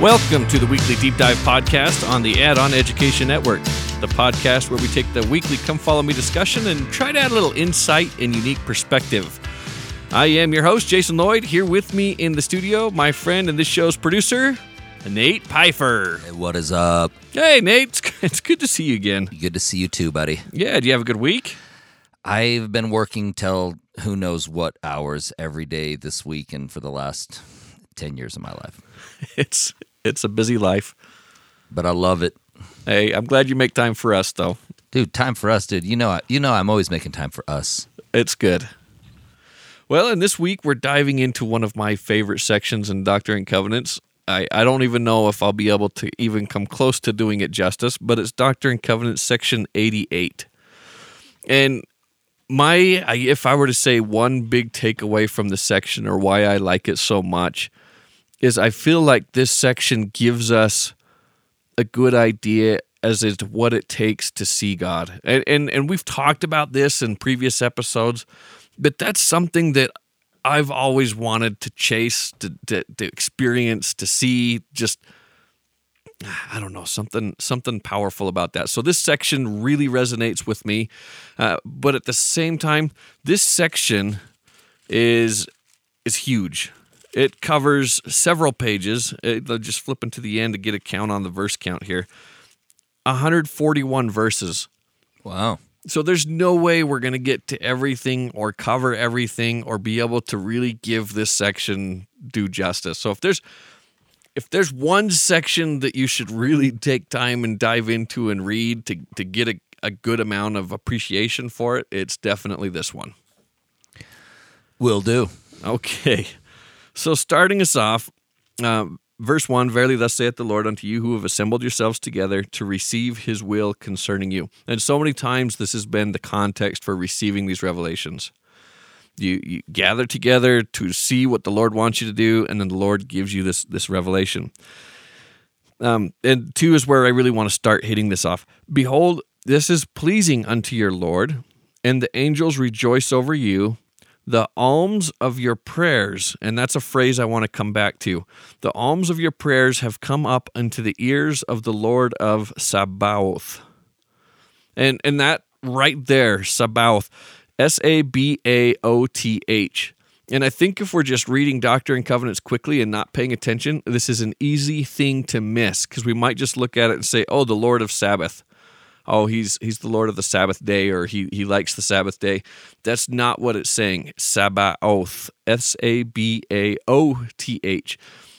Welcome to the weekly deep dive podcast on the Add On Education Network, the podcast where we take the weekly Come Follow Me discussion and try to add a little insight and unique perspective. I am your host, Jason Lloyd. Here with me in the studio, my friend and this show's producer, Nate Pfeiffer. Hey, what is up? Hey, Nate. It's good to see you again. Good to see you too, buddy. Yeah, do you have a good week? I've been working till who knows what hours every day this week and for the last 10 years of my life. It's it's a busy life. But I love it. Hey, I'm glad you make time for us though. Dude, time for us, dude. You know you know I'm always making time for us. It's good. Well, and this week we're diving into one of my favorite sections in Doctrine and Covenants. I, I don't even know if I'll be able to even come close to doing it justice, but it's Doctrine and Covenants section 88. And my if I were to say one big takeaway from the section or why I like it so much is I feel like this section gives us a good idea as to what it takes to see God. And, and and we've talked about this in previous episodes, but that's something that I've always wanted to chase, to, to, to experience, to see just I don't know something something powerful about that. So this section really resonates with me, uh, but at the same time, this section is is huge. It covers several pages. Uh, it, just flipping to the end to get a count on the verse count here. 141 verses. Wow. So there's no way we're going to get to everything or cover everything or be able to really give this section due justice. So if there's if there's one section that you should really take time and dive into and read to to get a, a good amount of appreciation for it, it's definitely this one. Will do. Okay. So starting us off, uh, verse 1 Verily, thus saith the Lord unto you who have assembled yourselves together to receive his will concerning you. And so many times this has been the context for receiving these revelations. You, you gather together to see what the Lord wants you to do, and then the Lord gives you this, this revelation. Um, and two is where I really want to start hitting this off. Behold, this is pleasing unto your Lord, and the angels rejoice over you the alms of your prayers, and that's a phrase I want to come back to. The alms of your prayers have come up unto the ears of the Lord of Sabaoth. And and that right there, Sabaoth, S A B A O T H. And I think if we're just reading Doctrine and Covenants quickly and not paying attention, this is an easy thing to miss because we might just look at it and say, oh, the Lord of Sabbath oh he's he's the lord of the sabbath day or he he likes the sabbath day. That's not what it's saying. Sabaoth s a b a o t h.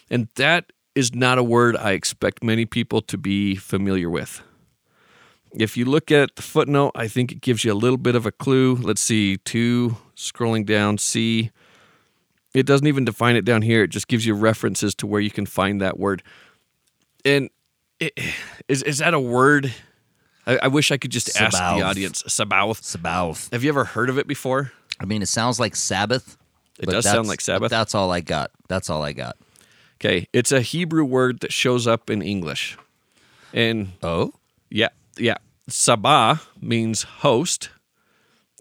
And that is not a word i expect many people to be familiar with. If you look at the footnote i think it gives you a little bit of a clue. Let's see two scrolling down c. It doesn't even define it down here. It just gives you references to where you can find that word. And it, is, is that a word I, I wish I could just ask the audience. Sabaoth. Sabaoth. Have you ever heard of it before? I mean, it sounds like Sabbath. It does sound like Sabbath. That's all I got. That's all I got. Okay, it's a Hebrew word that shows up in English, and Oh, yeah, yeah, Sabah means host,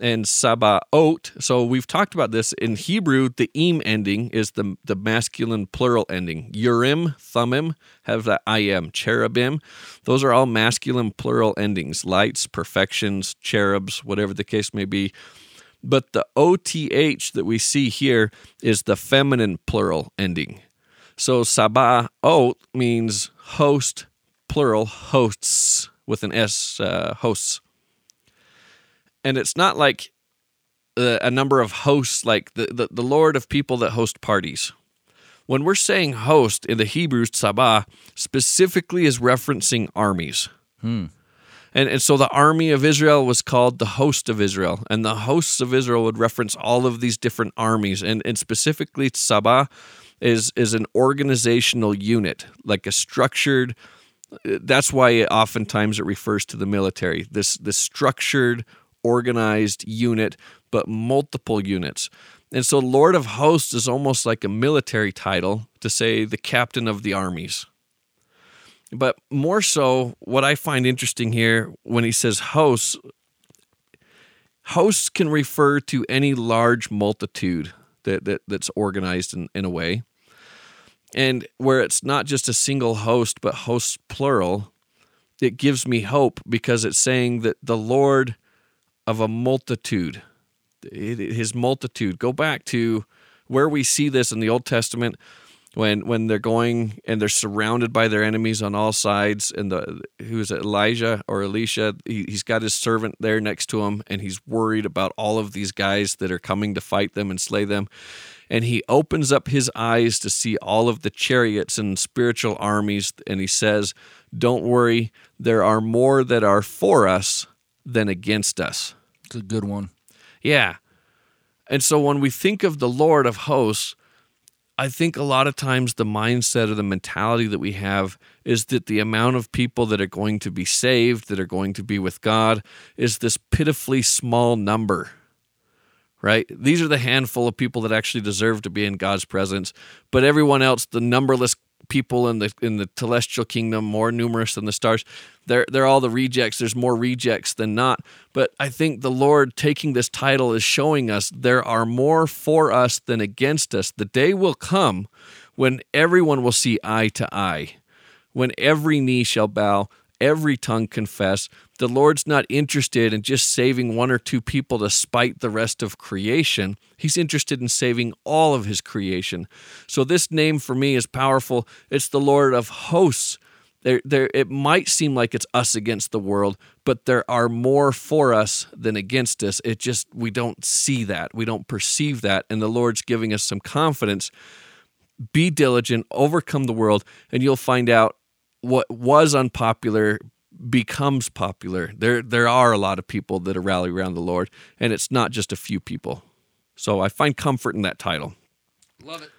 and Sabaot. So we've talked about this in Hebrew. The im ending is the the masculine plural ending. Urim, Thummim have that I am. Cherubim, those are all masculine plural endings. Lights, perfections, cherubs, whatever the case may be. But the OTH that we see here is the feminine plural ending. So Sabaot means host, plural, hosts with an S, uh, hosts and it's not like a, a number of hosts like the, the, the lord of people that host parties. When we're saying host in the hebrew sabah specifically is referencing armies. Hmm. and, and so the army of israel was called the host of israel and the hosts of israel would reference all of these different armies. And, and specifically sabah is is an organizational unit like a structured that's why oftentimes it refers to the military this this structured organized unit, but multiple units. And so Lord of Hosts is almost like a military title to say the captain of the armies. But more so, what I find interesting here when he says hosts, hosts can refer to any large multitude that, that that's organized in, in a way. And where it's not just a single host, but hosts plural, it gives me hope because it's saying that the Lord of a multitude, his multitude, go back to where we see this in the Old Testament when when they're going and they're surrounded by their enemies on all sides. And the who's it? Elijah or elisha? He, he's got his servant there next to him and he's worried about all of these guys that are coming to fight them and slay them. And he opens up his eyes to see all of the chariots and spiritual armies. And he says don't worry. There are more that are for us than against us it's a good one yeah and so when we think of the lord of hosts I think a lot of times the mindset or the mentality that we have is that the amount of people that are going to be saved, that are going to be with God, is this pitifully small number. Right? These are the handful of people that actually deserve to be in God's presence. But everyone else, the numberless people in the in the celestial kingdom more numerous than the stars. They're they're all the rejects. There's more rejects than not. But i think the lord taking this title is showing us there are more for us than against us. The day will come when everyone will see eye to eye when every knee shall bow every tongue confess. The Lord's not interested in just saving one or two people to spite the rest of creation. He's interested in saving all of his creation. So this name for me is powerful. It's the Lord of hosts. There, there, it might seem like it's us against the world, but there are more for us than against us. It just, we don't see that. We don't perceive that. And the Lord's giving us some confidence. Be diligent, overcome the world, and you'll find out what was unpopular becomes popular. There there are a lot of people that are rally around the Lord, and it's not just a few people. So I find comfort in that title. Love it.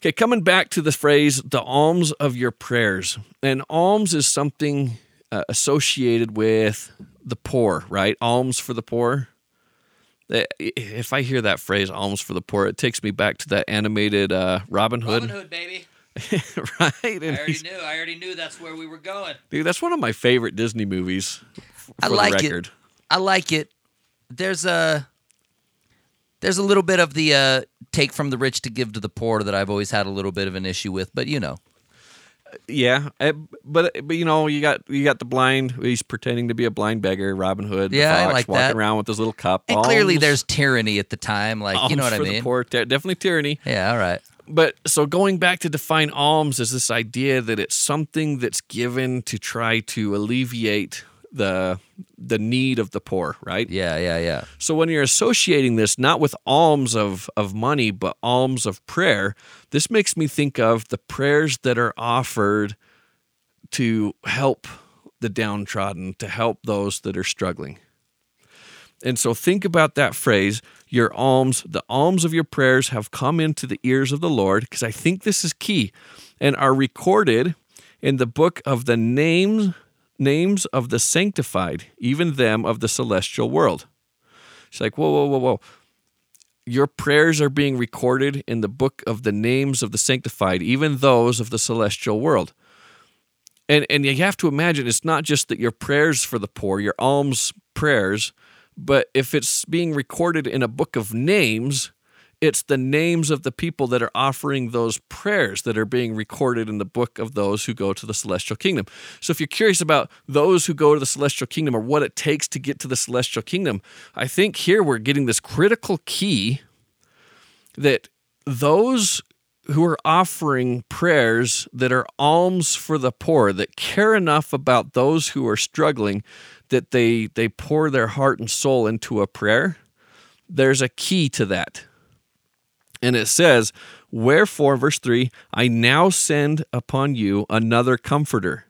Okay, coming back to the phrase "the alms of your prayers," and alms is something uh, associated with the poor, right? Alms for the poor. Eh, if I hear that phrase "alms for the poor," it takes me back to that animated uh, Robin Hood. Robin Hood, baby. right? And I already knew. I already knew that's where we were going. Dude, that's one of my favorite Disney movies. I like it. I like it. There's a there's a little bit of the uh, take from the rich to give to the poor that I've always had a little bit of an issue with, but you know. Yeah, eh, but but you know you got you got the blind. He's pretending to be a blind beggar, Robin Hood. Yeah, fox, I like walking that. around with his little cup. And clearly, there's tyranny at the time. Like you know what I mean? Poor, definitely tyranny. Yeah, all right but so going back to define alms is this idea that it's something that's given to try to alleviate the the need of the poor, right? Yeah, yeah, yeah. So when you're associating this not with alms of of money but alms of prayer, this makes me think of the prayers that are offered to help the downtrodden, to help those that are struggling. And so think about that phrase your alms, the alms of your prayers have come into the ears of the Lord, because I think this is key, and are recorded in the book of the names names of the sanctified, even them of the celestial world. It's like, whoa, whoa, whoa, whoa. Your prayers are being recorded in the book of the names of the sanctified, even those of the celestial world. And and you have to imagine it's not just that your prayers for the poor, your alms prayers, but if it's being recorded in a book of names, it's the names of the people that are offering those prayers that are being recorded in the book of those who go to the celestial kingdom. So, if you're curious about those who go to the celestial kingdom or what it takes to get to the celestial kingdom, I think here we're getting this critical key that those who are offering prayers that are alms for the poor, that care enough about those who are struggling that they they pour their heart and soul into a prayer, there's a key to that. And it says, Wherefore, verse 3, I now send upon you another comforter,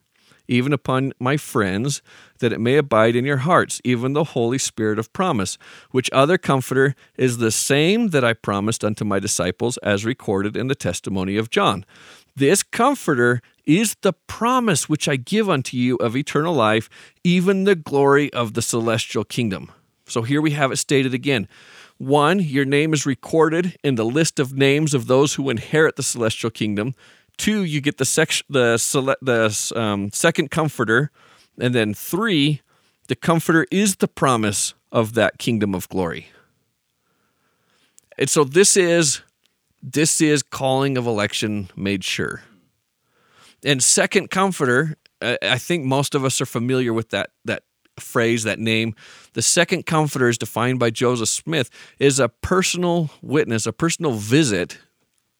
even upon my friends, that it may abide in your hearts, even the Holy Spirit of promise, which other comforter is the same that I promised unto my disciples, as recorded in the testimony of John. This comforter is the promise which I give unto you of eternal life, even the glory of the celestial kingdom. So here we have it stated again. One, your name is recorded in the list of names of those who inherit the celestial kingdom. Two, you get the, sec- the, the um, second comforter. And then three, the comforter is the promise of that kingdom of glory. And so this is This is calling of election made sure. And second comforter, I think most of us are familiar with that that phrase, that name. The second comforter is defined by Joseph Smith is a personal witness, a personal visit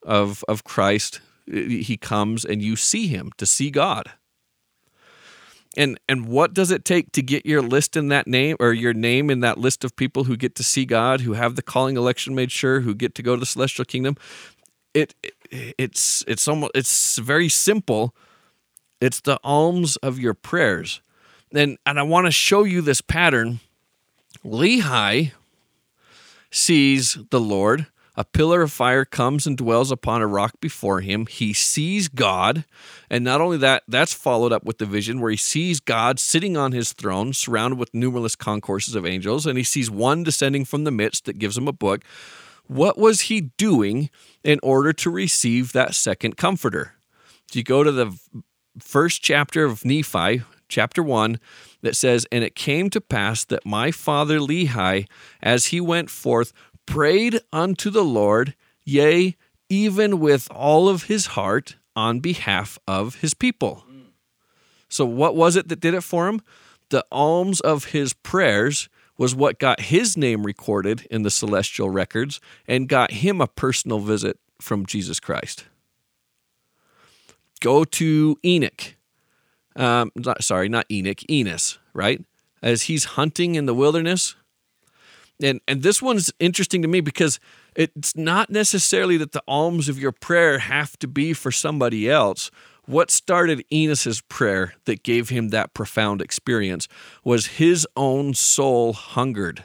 of of Christ. He comes and you see him to see God. And and what does it take to get your list in that name or your name in that list of people who get to see God, who have the calling election made sure, who get to go to the celestial kingdom? It, it it's it's almost it's very simple. It's the alms of your prayers. And and I want to show you this pattern. Lehi sees the Lord a pillar of fire comes and dwells upon a rock before him. He sees God. And not only that, that's followed up with the vision where he sees God sitting on his throne, surrounded with numerous concourses of angels, and he sees one descending from the midst that gives him a book. What was he doing in order to receive that second comforter? So you go to the first chapter of Nephi, chapter 1, that says, And it came to pass that my father Lehi, as he went forth, prayed unto the Lord, yea, even with all of his heart on behalf of his people. So, what was it that did it for him? The alms of his prayers was what got his name recorded in the celestial records and got him a personal visit from Jesus Christ. Go to Enoch. Um, not, sorry, not Enoch, Enos, right? As he's hunting in the wilderness, and and this one's interesting to me because it's not necessarily that the alms of your prayer have to be for somebody else. What started Enos's prayer that gave him that profound experience was his own soul hungered.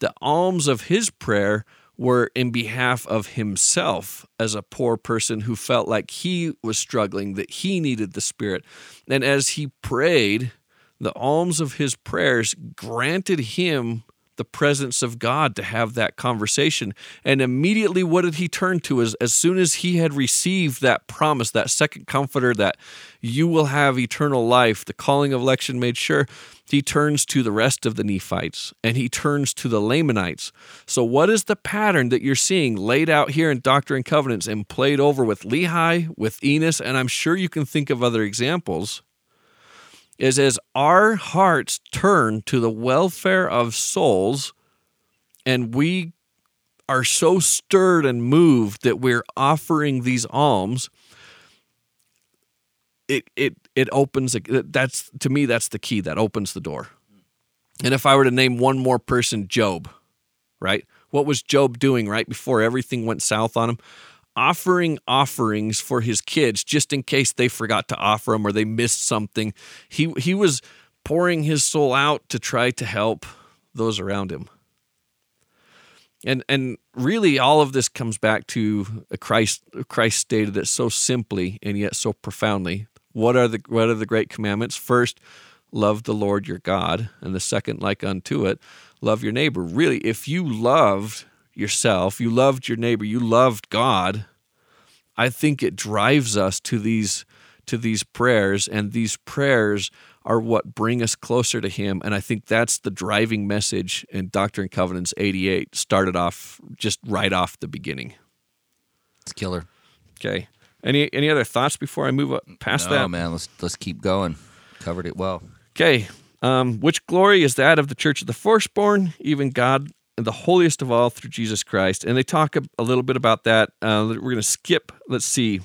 The alms of his prayer were in behalf of himself as a poor person who felt like he was struggling, that he needed the Spirit. And as he prayed, the alms of his prayers granted him the presence of God to have that conversation. And immediately, what did he turn to? As, as soon as he had received that promise, that second comforter, that you will have eternal life, the calling of election made sure, he turns to the rest of the Nephites and he turns to the Lamanites. So, what is the pattern that you're seeing laid out here in Doctrine and Covenants and played over with Lehi, with Enos? And I'm sure you can think of other examples is as our hearts turn to the welfare of souls and we are so stirred and moved that we're offering these alms it it it opens that's to me that's the key that opens the door. And if i were to name one more person Job right? What was Job doing right before everything went south on him offering offerings for his kids just in case they forgot to offer them or they missed something. He he was pouring his soul out to try to help those around him. And and really all of this comes back to Christ Christ stated it so simply and yet so profoundly. What are the what are the great commandments? First, love the Lord your God, and the second like unto it, love your neighbor. Really, if you loved yourself, you loved your neighbor, you loved God, I think it drives us to these to these prayers and these prayers are what bring us closer to him and I think that's the driving message in Doctrine and Covenants 88 started off just right off the beginning. It's killer. Okay. Any any other thoughts before I move up past that? no, that? man, let's let's keep going. Covered it well. Okay. Um, which glory is that of the church of the firstborn? Even God the holiest of all through Jesus Christ. And they talk a, a little bit about that. Uh, we're going to skip. Let's see.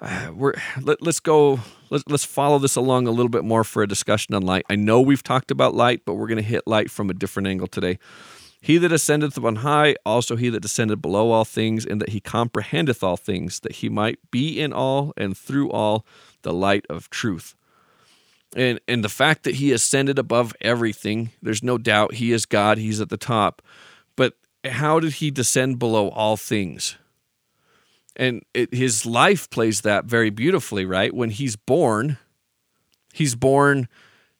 Uh, we're let, us go. Let's let's follow this along a little bit more for a discussion on light. I know we've talked about light, but we're going to hit light from a different angle today. He that ascendeth on high, also he that descended below all things, and that he comprehendeth all things, that he might be in all and through all the light of truth and and the fact that he ascended above everything there's no doubt he is god he's at the top. But how did he descend below all things? And it, his life plays that very beautifully right? When he's born he's born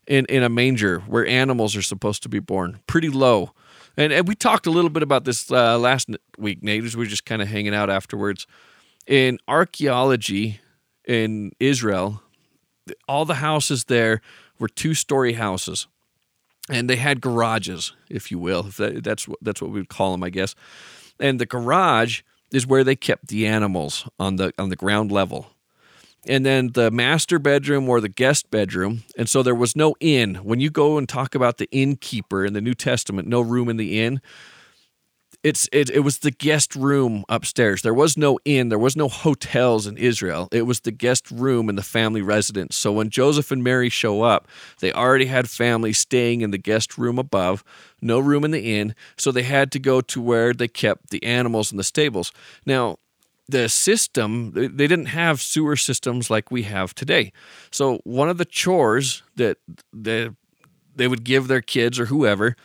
in in a manger where animals are supposed to be born pretty low. And, and we talked a little bit about this uh, last week nate as we were just kind of hanging out afterwards. In archaeology in israel all the houses there were two story houses and they had garages, if you will. If that, that's what that's what we would call them, I guess. And the garage is where they kept the animals on the on the ground level. And then the master bedroom or the guest bedroom. And so there was no inn. When you go and talk about the innkeeper in the New Testament, no room in the inn, it's it, it was the guest room upstairs. There was no inn, there was no hotels in Israel. It was the guest room in the family residence. So when Joseph and Mary show up, they already had family staying in the guest room above, no room in the inn, so they had to go to where they kept the animals in the stables. Now, the system they didn't have sewer systems like we have today. So one of the chores that that they would give their kids or whoever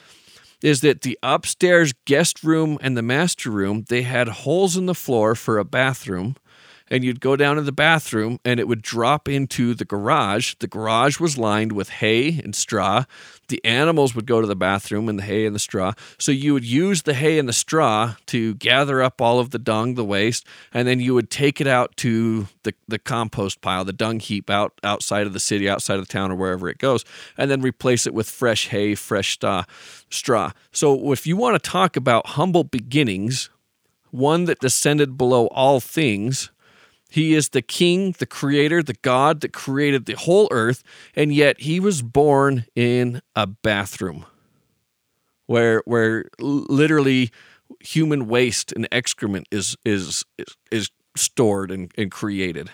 is that the upstairs guest room and the master room they had holes in the floor for a bathroom and you'd go down to the bathroom and it would drop into the garage. The garage was lined with hay and straw. The animals would go to the bathroom in the hay and the straw. So you would use the hay and the straw to gather up all of the dung the waste and then you would take it out to the, the compost pile the dung heap out outside of the city outside of the town or wherever it goes and then replace it with fresh hay fresh straw straw. So if you want to talk about humble beginnings, one that descended below all things, he is the king, the creator, the God that created the whole earth, and yet he was born in a bathroom where where literally human waste and excrement is is is, stored and, and created.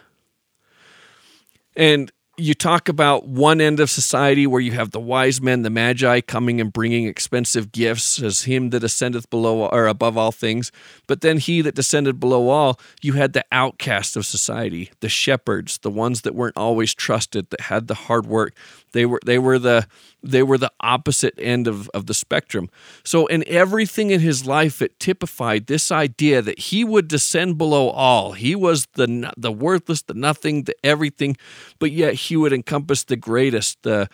And you talk about one end of society where you have the wise men, the magi, coming and bringing expensive gifts as him that ascendeth below or above all things. But then he that descended below all, you had the outcast of society, the shepherds, the ones that weren't always trusted, that had the hard work. They were they were the they were the opposite end of, of the spectrum. So in everything in his life, it typified this idea that he would descend below all. He was the the worthless, the nothing, the everything, but yet he would encompass the greatest, the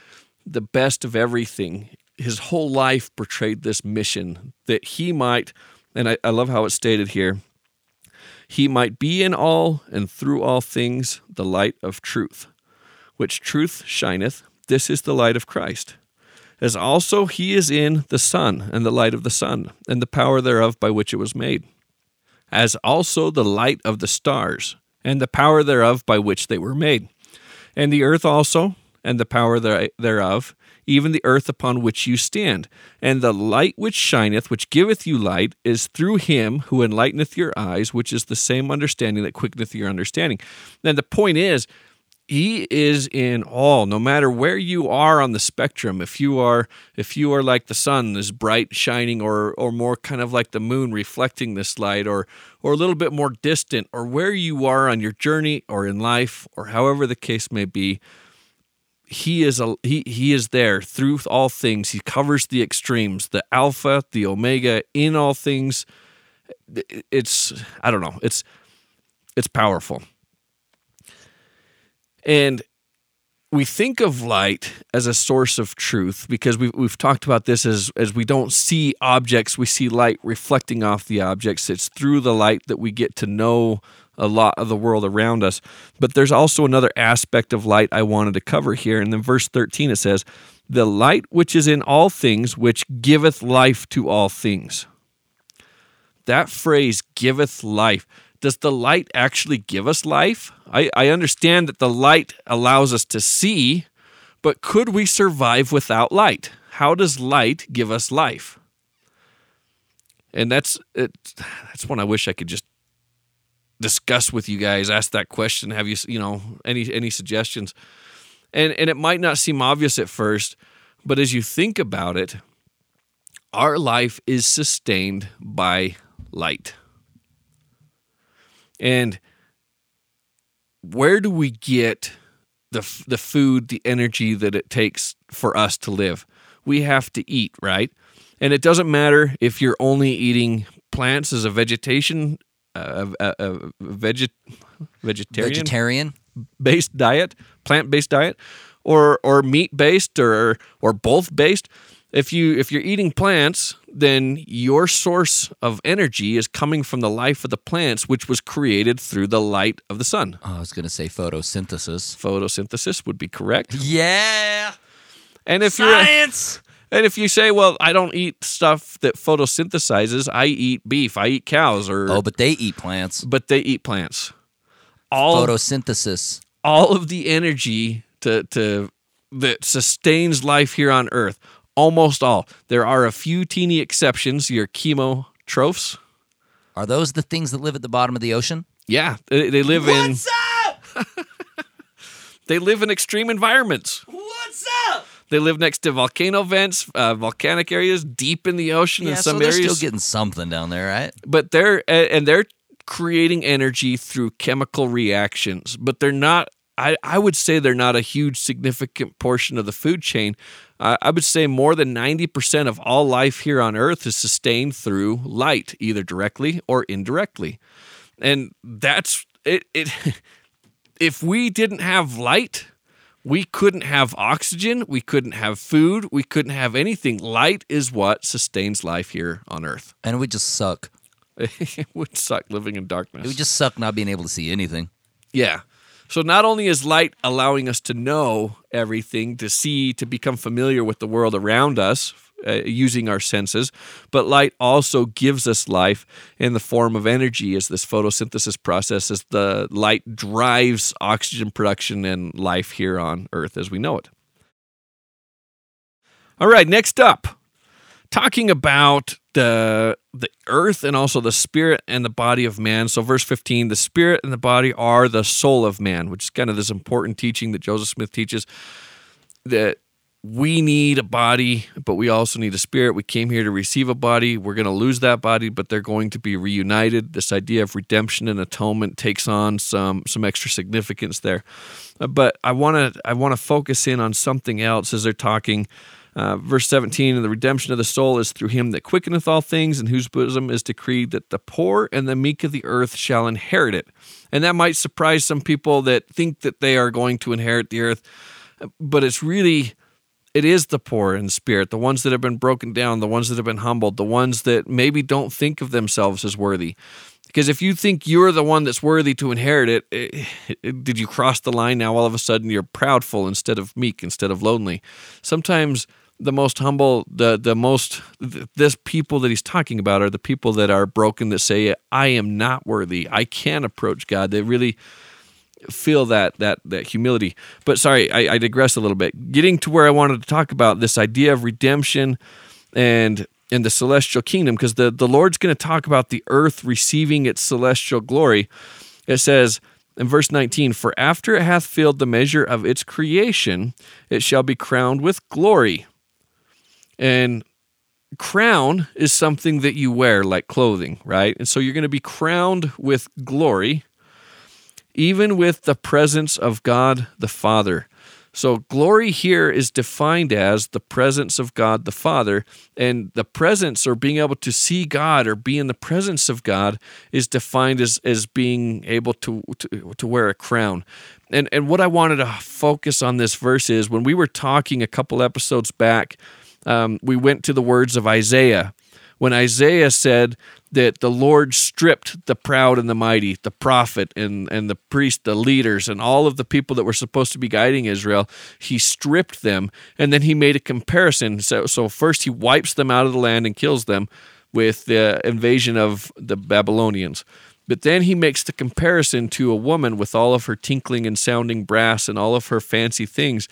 the best of everything. His whole life portrayed this mission that he might, and I, I love how it's stated here, he might be in all and through all things the light of truth, which truth shineth. This is the light of Christ. As also he is in the sun, and the light of the sun, and the power thereof by which it was made. As also the light of the stars, and the power thereof by which they were made and the earth also, and the power thereof, even the earth upon which you stand. And the light which shineth, which giveth you light, is through him who enlighteneth your eyes, which is the same understanding that quickeneth your understanding. And the point is, he is in all no matter where you are on the spectrum if you are if you are like the sun is bright shining or or more kind of like the moon reflecting this light or or a little bit more distant or where you are on your journey or in life or however the case may be he is a he he is there through all things. He covers the extremes the alpha the omega in all things. It's i don't know it's it's powerful and we think of light as a source of truth because we've, we've talked about this as, as we don't see objects, we see light reflecting off the objects. It's through the light that we get to know a lot of the world around us. But there's also another aspect of light I wanted to cover here. And then verse 13 it says, The light which is in all things, which giveth life to all things. That phrase, giveth life does the light actually give us life? I, I understand that the light allows us to see, but could we survive without light? How does light give us life? And that's it, that's one I wish I could just discuss with you guys. Ask that question. Have you you know any any suggestions? And and it might not seem obvious at first, but as you think about it, our life is sustained by light. And where do we get the the food, the energy that it takes for us to live? We have to eat, right? And it doesn't matter if you're only eating plants as a vegetation, uh, a, a veget, vegetarian, vegetarian. Based diet, plant based diet, or or meat based, or or both based if you if you're eating plants then your source of energy is coming from the life of the plants which was created through the light of the sun oh, i was going to say photosynthesis photosynthesis would be correct yeah and if Science! And if you say, well, I don't eat stuff that photosynthesizes, I eat beef, I eat cows, or Oh, but they eat plants. but they eat plants. All Photosynthesis. all of the energy to to that sustains life here on Earth, almost all. There are a few teeny exceptions. Your chemotrophs, Are those the things that live at the bottom of the ocean? yeah, they, they live in What's up? they live in extreme environments. What's up? They live next to volcano vents, uh, volcanic areas, deep in the ocean Yeah, in some so they're areas. still getting something down there, right? but they're and they're creating energy through chemical reactions but they're not I, I would say they're not a huge significant portion of the food chain i would say more than 90% of all life here on earth is sustained through light either directly or indirectly and that's it, it if we didn't have light we couldn't have oxygen we couldn't have food we couldn't have anything light is what sustains life here on earth And it would just suck. it would suck living in darkness. It would just suck not being able to see anything. yeah. So not only is light allowing us to know everything, to see, to become familiar with the world around us uh, using our senses, but light also gives us life in the form of energy as this photosynthesis process as the light drives oxygen production and life here on earth as we know it. All right, next up, talking about the the earth and also the spirit and the body of man. So verse 15, the spirit and the body are the soul of man, which is kind of this important teaching that Joseph Smith teaches that we need a body, but we also need a spirit. We came here to receive a body. We're going to lose that body, but they're going to be reunited. This idea of redemption and atonement takes on some some extra significance there. But I want to I want to focus in on something else as they're talking. Uh, verse 17, and the redemption of the soul is through him that quickeneth all things, in whose bosom is decreed that the poor and the meek of the earth shall inherit it. And that might surprise some people that think that they are going to inherit the earth, but it's really it is the poor in spirit, the ones that have been broken down, the ones that have been humbled, the ones that maybe don't think of themselves as worthy. Because if you think you're the one that's worthy to inherit it, eh, eh, did you cross the line? Now all of a sudden you're proudful instead of meek, instead of lonely. Sometimes the most humble, the the most this people that he's talking about are the people that are broken that say, "I am not worthy. I can't approach God." They really feel that that that humility. But sorry, I, I digress a little bit. Getting to where I wanted to talk about this idea of redemption and in the celestial kingdom, because the, the Lord's going to talk about the earth receiving its celestial glory. It says in verse 19, For after it hath filled the measure of its creation, it shall be crowned with glory. And crown is something that you wear like clothing, right? And so you're going to be crowned with glory even with the presence of God the Father. So, glory here is defined as the presence of God the Father, and the presence or being able to see God or be in the presence of God is defined as, as being able to, to, to wear a crown. And, and what I wanted to focus on this verse is when we were talking a couple episodes back, um, we went to the words of Isaiah when Isaiah said that the Lord stripped the proud and the mighty, the prophet and, and the priest, the leaders, and all of the people that were supposed to be guiding Israel, he stripped them and then he made a comparison. So, so first he wipes them out of the land and kills them with the invasion of the Babylonians. But then he makes the comparison to a woman with all of her tinkling and sounding brass and all of her fancy things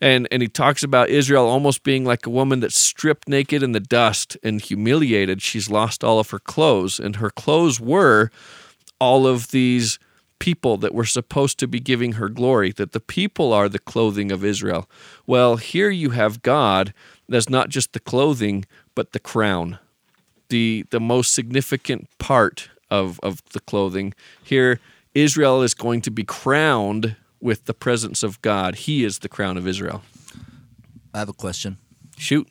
and and he talks about Israel almost being like a woman that's stripped naked in the dust and humiliated. She's lost all of her clothes, and her clothes were all of these people that were supposed to be giving her glory. That the people are the clothing of Israel. Well, here you have God that's not just the clothing, but the crown, the the most significant part of of the clothing. Here, Israel is going to be crowned with the presence of God. He is the crown of Israel. I have a question. Shoot.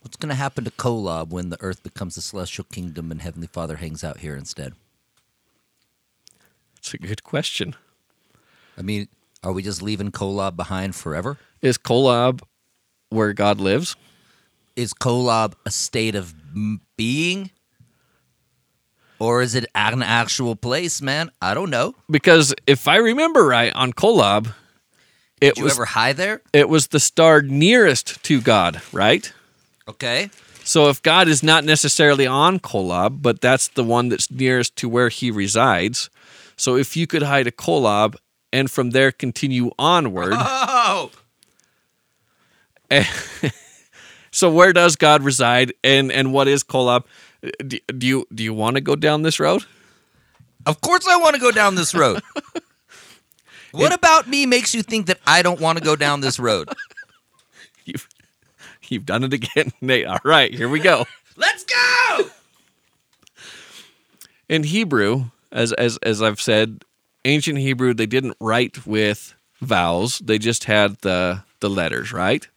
What's going to happen to Kolob when the earth becomes the celestial kingdom and Heavenly Father hangs out here instead? It's a good question. I mean, are we just leaving Kolob behind forever? Is Kolob where God lives? Is Kolob a state of being? Or is it an actual place, man? I don't know. Because if I remember right, on Kolob, it Did you was ever high there? it was the star nearest to God, right? Okay. So if God is not necessarily on Kolob, but that's the one that's nearest to where he resides. So if you could hide a Kolob and from there continue onward, Oh, so where does God reside and and what is Kolob? Do, do you do you want to go down this road? of course I want to go down this road. what about me makes you think that I don't want to go down this road? You've you've done it again, Nate. All right, here we go. Let's go. in Hebrew, as as as I've said, ancient Hebrew they didn't write with vowels; they just had the the letters, right?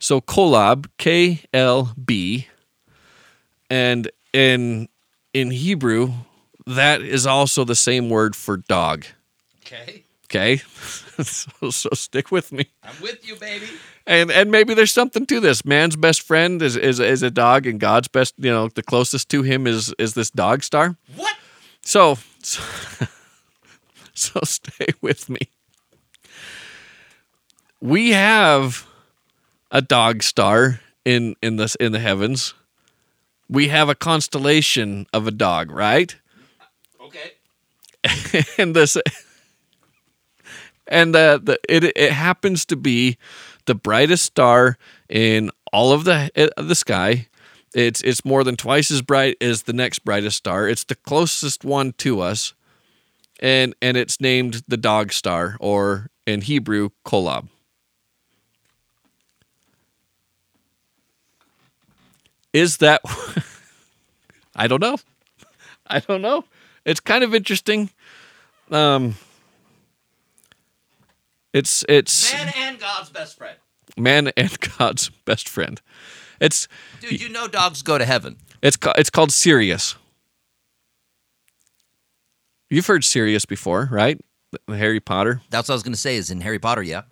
So kolab, K L B, and in in Hebrew, that is also the same word for dog. Okay. Okay, so, so stick with me, I'm with you, baby. and and maybe there's something to this. Man's best friend is is is a dog, and God's best, you know, the closest to him is is this dog star. What? So, so, so stay with me. We have a dog star in in this in the heavens. We have a constellation of a dog, right? Okay. and this and the, the it it happens to be the brightest star in all of the uh, the sky. It's it's more than twice as bright as the next brightest star. It's the closest one to us, and and it's named the Dog Star, or in Hebrew, Kolob. Is that? I don't know. I don't know. It's kind of interesting. Um, it's it's Man and God's best friend. man and God's best friend. It's Dude, you know dogs go to heaven. it's it's called Sirius. You've heard Sirius before, right? Harry Potter. That's what I was going to say is in Harry Potter, yeah.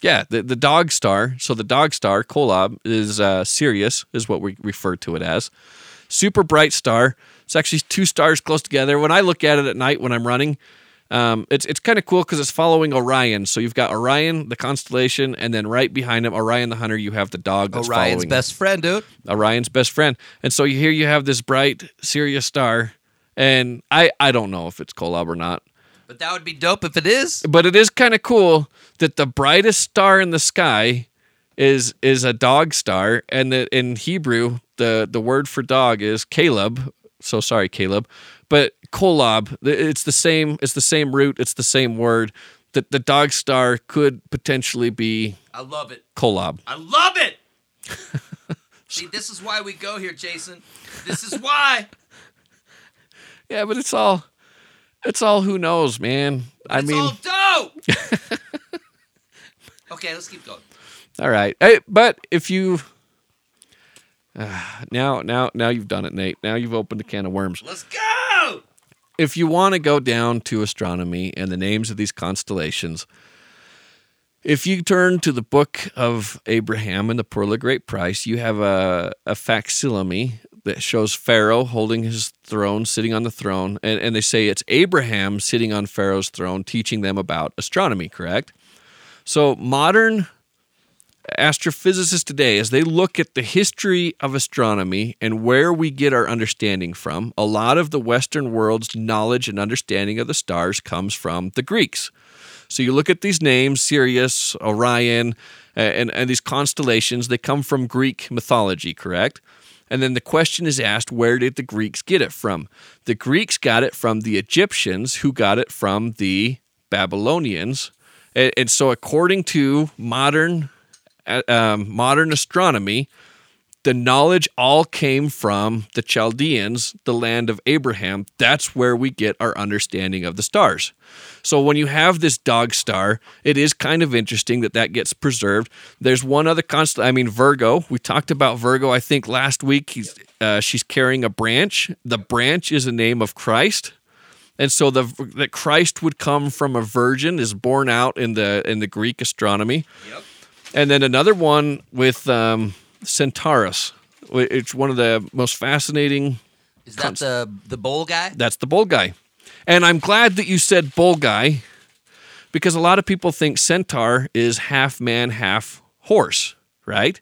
Yeah, the the dog star. So the dog star, Kolob, is uh, Sirius, is what we refer to it as. Super bright star. It's actually two stars close together. When I look at it at night when I'm running, um, it's it's kind of cool because it's following Orion. So you've got Orion, the constellation, and then right behind him, Orion the hunter. You have the dog. That's Orion's him. best friend, dude. Orion's best friend. And so here you have this bright Sirius star, and I I don't know if it's Kolob or not, But that would be dope if it is. but it is kind of cool that the brightest star in the sky is is a dog star, and that in Hebrew the the word for dog is Caleb. So sorry, Caleb, but Kolob. It's the same. It's the same root. It's the same word. That the dog star could potentially be I love it. Kolob. I love it. See, this is why we go here, Jason. This is why. Yeah, but it's all it's all who knows, man. I it's mean, all dope. okay, let's keep going. All right. Hey, but if you Ah, now now now you've done it, Nate. Now you've opened a can of worms. Let's go. If you want to go down to astronomy and the names of these constellations, if you turn to the book of Abraham and the Pearl of Great Price, you have a, a facsimile that shows Pharaoh holding his throne, sitting on the throne, and, and they say it's Abraham sitting on Pharaoh's throne, teaching them about astronomy, correct? So modern astrophysicists today, as they look at the history of astronomy and where we get our understanding from, a lot of the Western world's knowledge and understanding of the stars comes from the Greeks. So you look at these names, Sirius, Orion, and, and these constellations, they come from Greek mythology, correct? And then the question is asked, where did the Greeks get it from? The Greeks got it from the Egyptians, who got it from the Babylonians. And, so, according to modern uh, um, modern astronomy, the knowledge all came from the Chaldeans, the land of Abraham. That's where we get our understanding of the stars. So when you have this dog star, it is kind of interesting that that gets preserved. There's one other constant. I mean, Virgo. We talked about Virgo. I think last week. He's uh, she's carrying a branch. The branch is a name of Christ. And so the that Christ would come from a virgin is borne out in the in the Greek astronomy. Yep. And then another one with um, Centaurus. It's one of the most fascinating. Is that the the bowl guy? That's the bull guy. And I'm glad that you said bull guy because a lot of people think centaur is half man, half horse, right?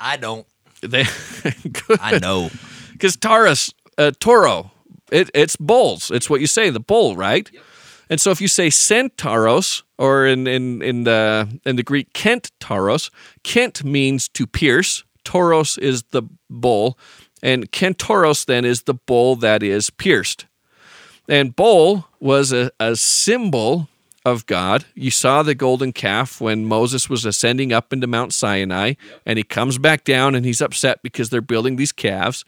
I don't. They, I know. because Taurus, uh, Toro, it, it's bulls. It's what you say, the bull, right? And so if you say centauros, or in in in the in the Greek Kent Kent means to pierce. Tauros is the bull, and Kentauros then is the bull that is pierced. And bull was a, a symbol of God. You saw the golden calf when Moses was ascending up into Mount Sinai, and he comes back down and he's upset because they're building these calves.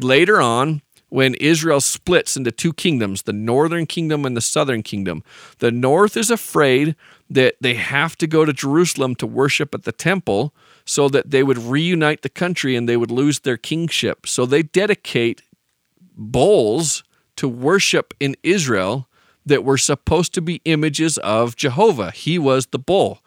Later on, when Israel splits into two kingdoms, the northern kingdom and the southern kingdom, the north is afraid that they have to go to Jerusalem to worship at the temple so that they would reunite the country and they would lose their kingship. So they dedicate bulls to worship in Israel that were supposed to be images of Jehovah. He was the bull.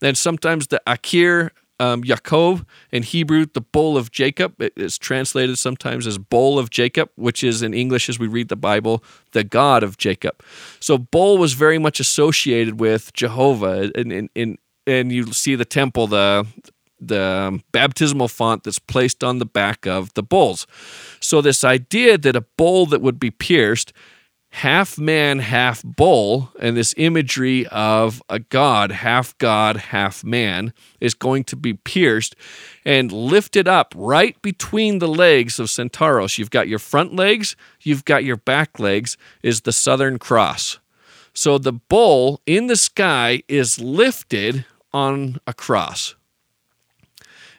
And sometimes the Abir um, Yaakov in Hebrew, the bull of Jacob. It is translated sometimes as bull of Jacob, which is in English as we read the Bible, the God of Jacob. So bull was very much associated with Jehovah, and and and, you see the temple, the the um, baptismal font that's placed on the back of the bulls. So this idea that a bull that would be pierced half man, half bull, and this imagery of a god, half god, half man, is going to be pierced and lifted up right between the legs of Centauros. You've got your front legs, you've got your back legs, is the Southern Cross. So the bull in the sky is lifted on a cross.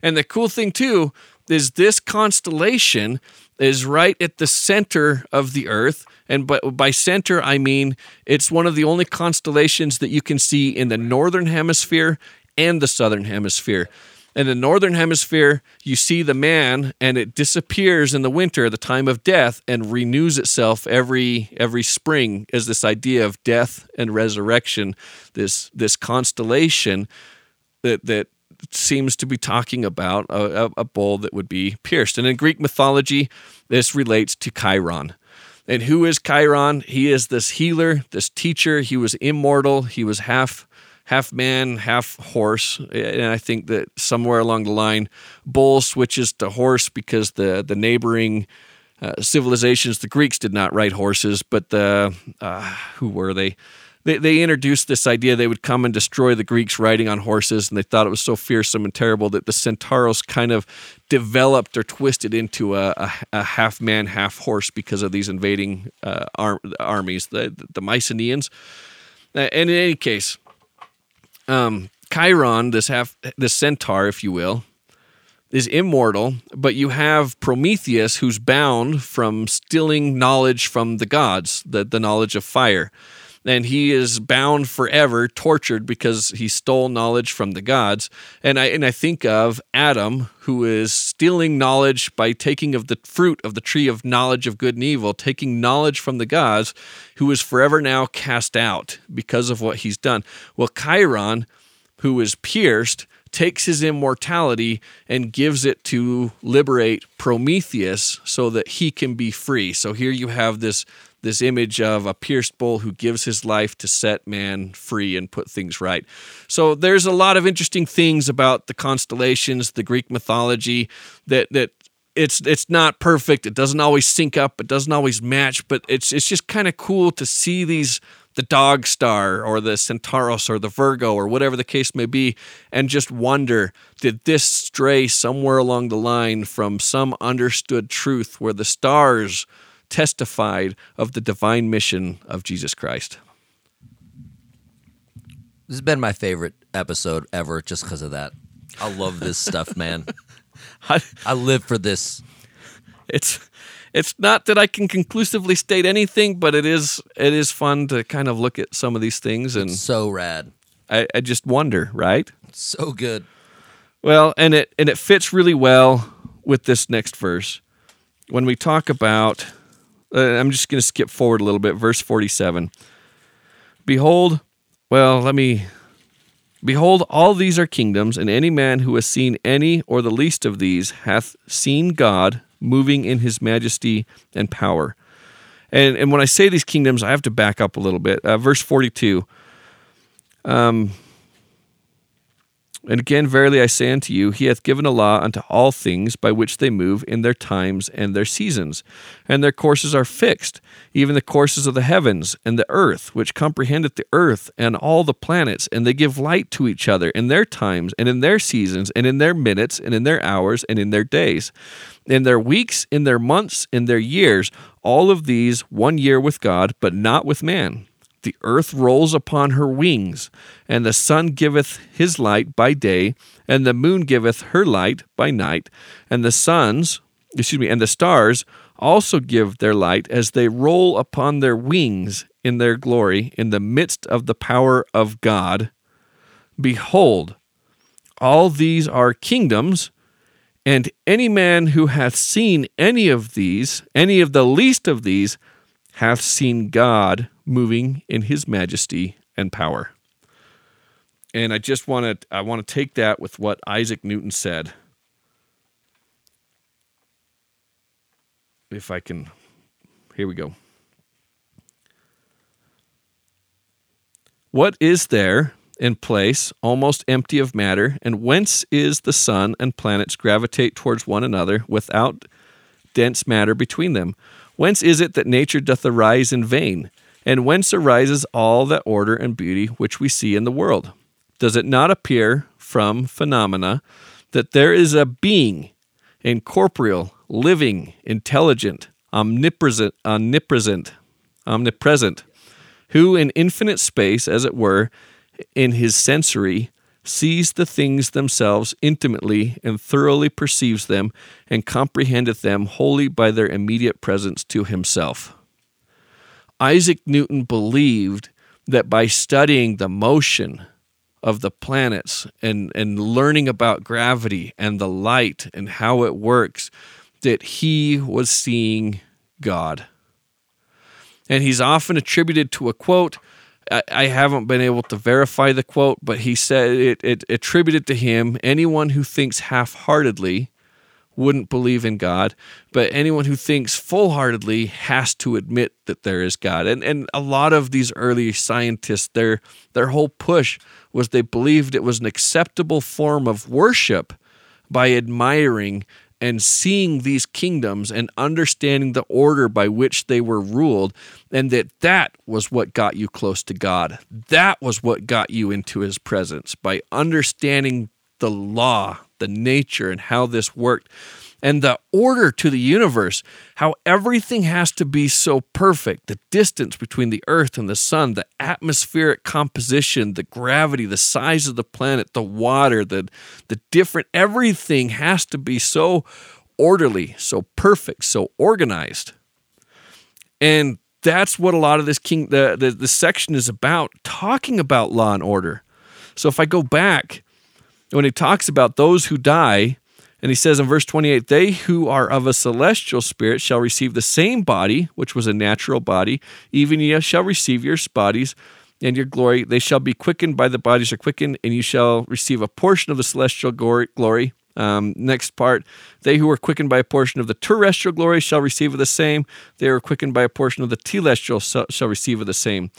And the cool thing, too, is this constellation is right at the center of the earth and by, by center i mean it's one of the only constellations that you can see in the northern hemisphere and the southern hemisphere in the northern hemisphere you see the man and it disappears in the winter the time of death and renews itself every every spring as this idea of death and resurrection this this constellation that that seems to be talking about a, a, that would be pierced. And in Greek mythology, this relates to Chiron. And who is Chiron? He is this healer, this teacher. He was immortal. He was half half man, half horse. And I think that somewhere along the line, bull switches to horse because the the neighboring uh, civilizations, the Greeks did not ride horses, but the uh, who were they? They, they introduced this idea they would come and destroy the Greeks riding on horses, and they thought it was so fearsome and terrible that the Centauros kind of developed or twisted into a, a, a half man, half horse because of these invading uh, ar- armies, the, the Mycenaeans. Uh, and in any case, um, Chiron, this half, this centaur, if you will, is immortal, but you have Prometheus who's bound from stealing knowledge from the gods, the, the knowledge of fire and he is bound forever, tortured because he stole knowledge from the gods. And I and I think of Adam, who is stealing knowledge by taking of the fruit of the tree of knowledge of good and evil, taking knowledge from the gods, who is forever now cast out because of what he's done. Well, Chiron, who is pierced, takes his immortality and gives it to liberate Prometheus so that he can be free. So here you have this this image of a pierced bull who gives his life to set man free and put things right. So there's a lot of interesting things about the constellations, the Greek mythology that that it's it's not perfect. It doesn't always sync up. It doesn't always match. But it's it's just kind of cool to see these the dog star or the Centauros or the Virgo or whatever the case may be, and just wonder did this stray somewhere along the line from some understood truth where the stars testified of the divine mission of Jesus Christ. This has been my favorite episode ever just because of that. I love this stuff, man. I, I live for this. It's it's not that I can conclusively state anything, but it is it is fun to kind of look at some of these things and it's so rad. I, I just wonder, right? So good. Well, and it and it fits really well with this next verse. When we talk about uh, I'm just going to skip forward a little bit. Verse 47. Behold, well, let me. Behold, all these are kingdoms, and any man who has seen any or the least of these hath seen God moving in his majesty and power. And, and when I say these kingdoms, I have to back up a little bit. Uh, verse 42 Um, and again, verily I say unto you, he hath given a law unto all things by which they move in their times and their seasons. And their courses are fixed, even the courses of the heavens and the earth, which comprehendeth the earth and all the planets, and they give light to each other in their times and in their seasons, and in their minutes, and in their hours, and in their days, in their weeks, in their months, in their years, all of these one year with God, but not with man. The earth rolls upon her wings, and the sun giveth his light by day, and the moon giveth her light by night, and the suns, excuse me, and the stars also give their light as they roll upon their wings in their glory in the midst of the power of God. Behold, all these are kingdoms, and any man who hath seen any of these, any of the least of these, hath seen God moving in his majesty and power. And I just want to I want to take that with what Isaac Newton said. If I can here we go. What is there in place, almost empty of matter, and whence is the sun and planets gravitate towards one another without dense matter between them? Whence is it that nature doth arise in vain? And whence arises all that order and beauty which we see in the world? Does it not appear from phenomena that there is a being, incorporeal, living, intelligent, omnipresent, omnipresent, omnipresent, who in infinite space, as it were, in his sensory, sees the things themselves intimately and thoroughly perceives them and comprehendeth them wholly by their immediate presence to himself. Isaac Newton believed that by studying the motion of the planets and, and learning about gravity and the light and how it works, that he was seeing God. And he's often attributed to a quote. I, haven't been able to verify the quote, but he said it, it attributed to him anyone who thinks half heartedly wouldn't believe in God, but anyone who thinks full heartedly has to admit that there is God. And and a lot of these early scientists, their their whole push was they believed it was an acceptable form of worship by admiring and seeing these kingdoms and understanding the order by which they were ruled and that that was what got you close to God. That was what got you into his presence by understanding the law the nature and how this worked and the order to the universe, how everything has to be so perfect the distance between the earth and the sun, the atmospheric composition, the gravity, the size of the planet, the water, the, the different, everything has to be so orderly, so perfect, so organized. And that's what a lot of this king the, the, the section is about, talking about law and order. So if I go back when he talks about those who die, and he says in verse 28 they who are of a celestial spirit shall receive the same body, which was a natural body, even ye shall receive your bodies and your glory. They shall be quickened by the bodies are quickened, and you shall receive a portion of the celestial glory. Um, next part, they who are quickened by a portion of the terrestrial glory shall receive of the same. They who are quickened by a portion of the telestial shall receive of the same.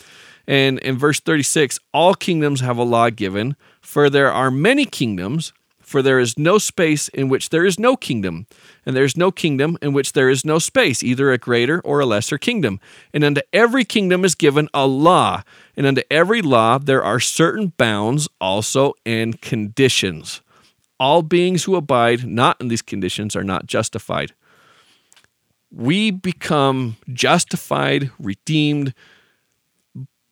And in verse 36, all kingdoms have a law given, for there are many kingdoms, for there is no space in which there is no kingdom, and there is no kingdom in which there is no space, either a greater or a lesser kingdom. And unto every kingdom is given a law, and unto every law there are certain bounds also and conditions. All beings who abide not in these conditions are not justified. We become justified, redeemed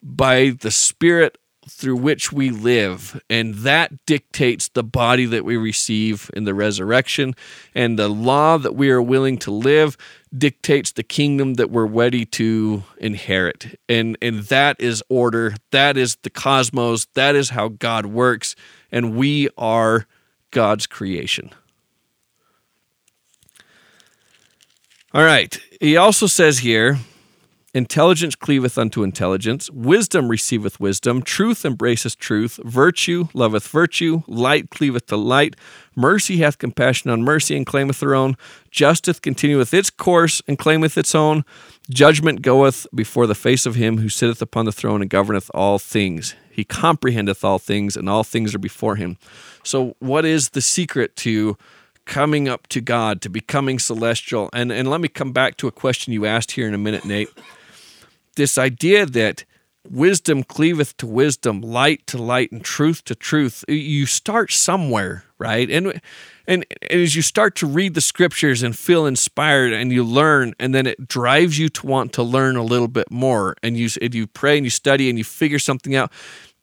by the Spirit through which we live. And that dictates the body that we receive in the resurrection. And the law that we are willing to live dictates the kingdom that we're ready to inherit. And, and that is order. That is the cosmos. That is how God works. And we are God's creation. All right. He also says here Intelligence cleaveth unto intelligence, wisdom receiveth wisdom, truth embraceth truth, virtue loveth virtue, light cleaveth to light, mercy hath compassion on mercy and claimeth her own, justice continueth its course and claimeth its own, judgment goeth before the face of him who sitteth upon the throne and governeth all things. He comprehendeth all things, and all things are before him. So, what is the secret to coming up to God, to becoming celestial? And and let me come back to a question you asked here in a minute, Nate. This idea that wisdom cleaveth to wisdom, light to light, and truth to truth. You start somewhere, right? And and, as you start to read the scriptures and feel inspired and you learn, and then it drives you to want to learn a little bit more. And you and you pray and you study and you figure something out.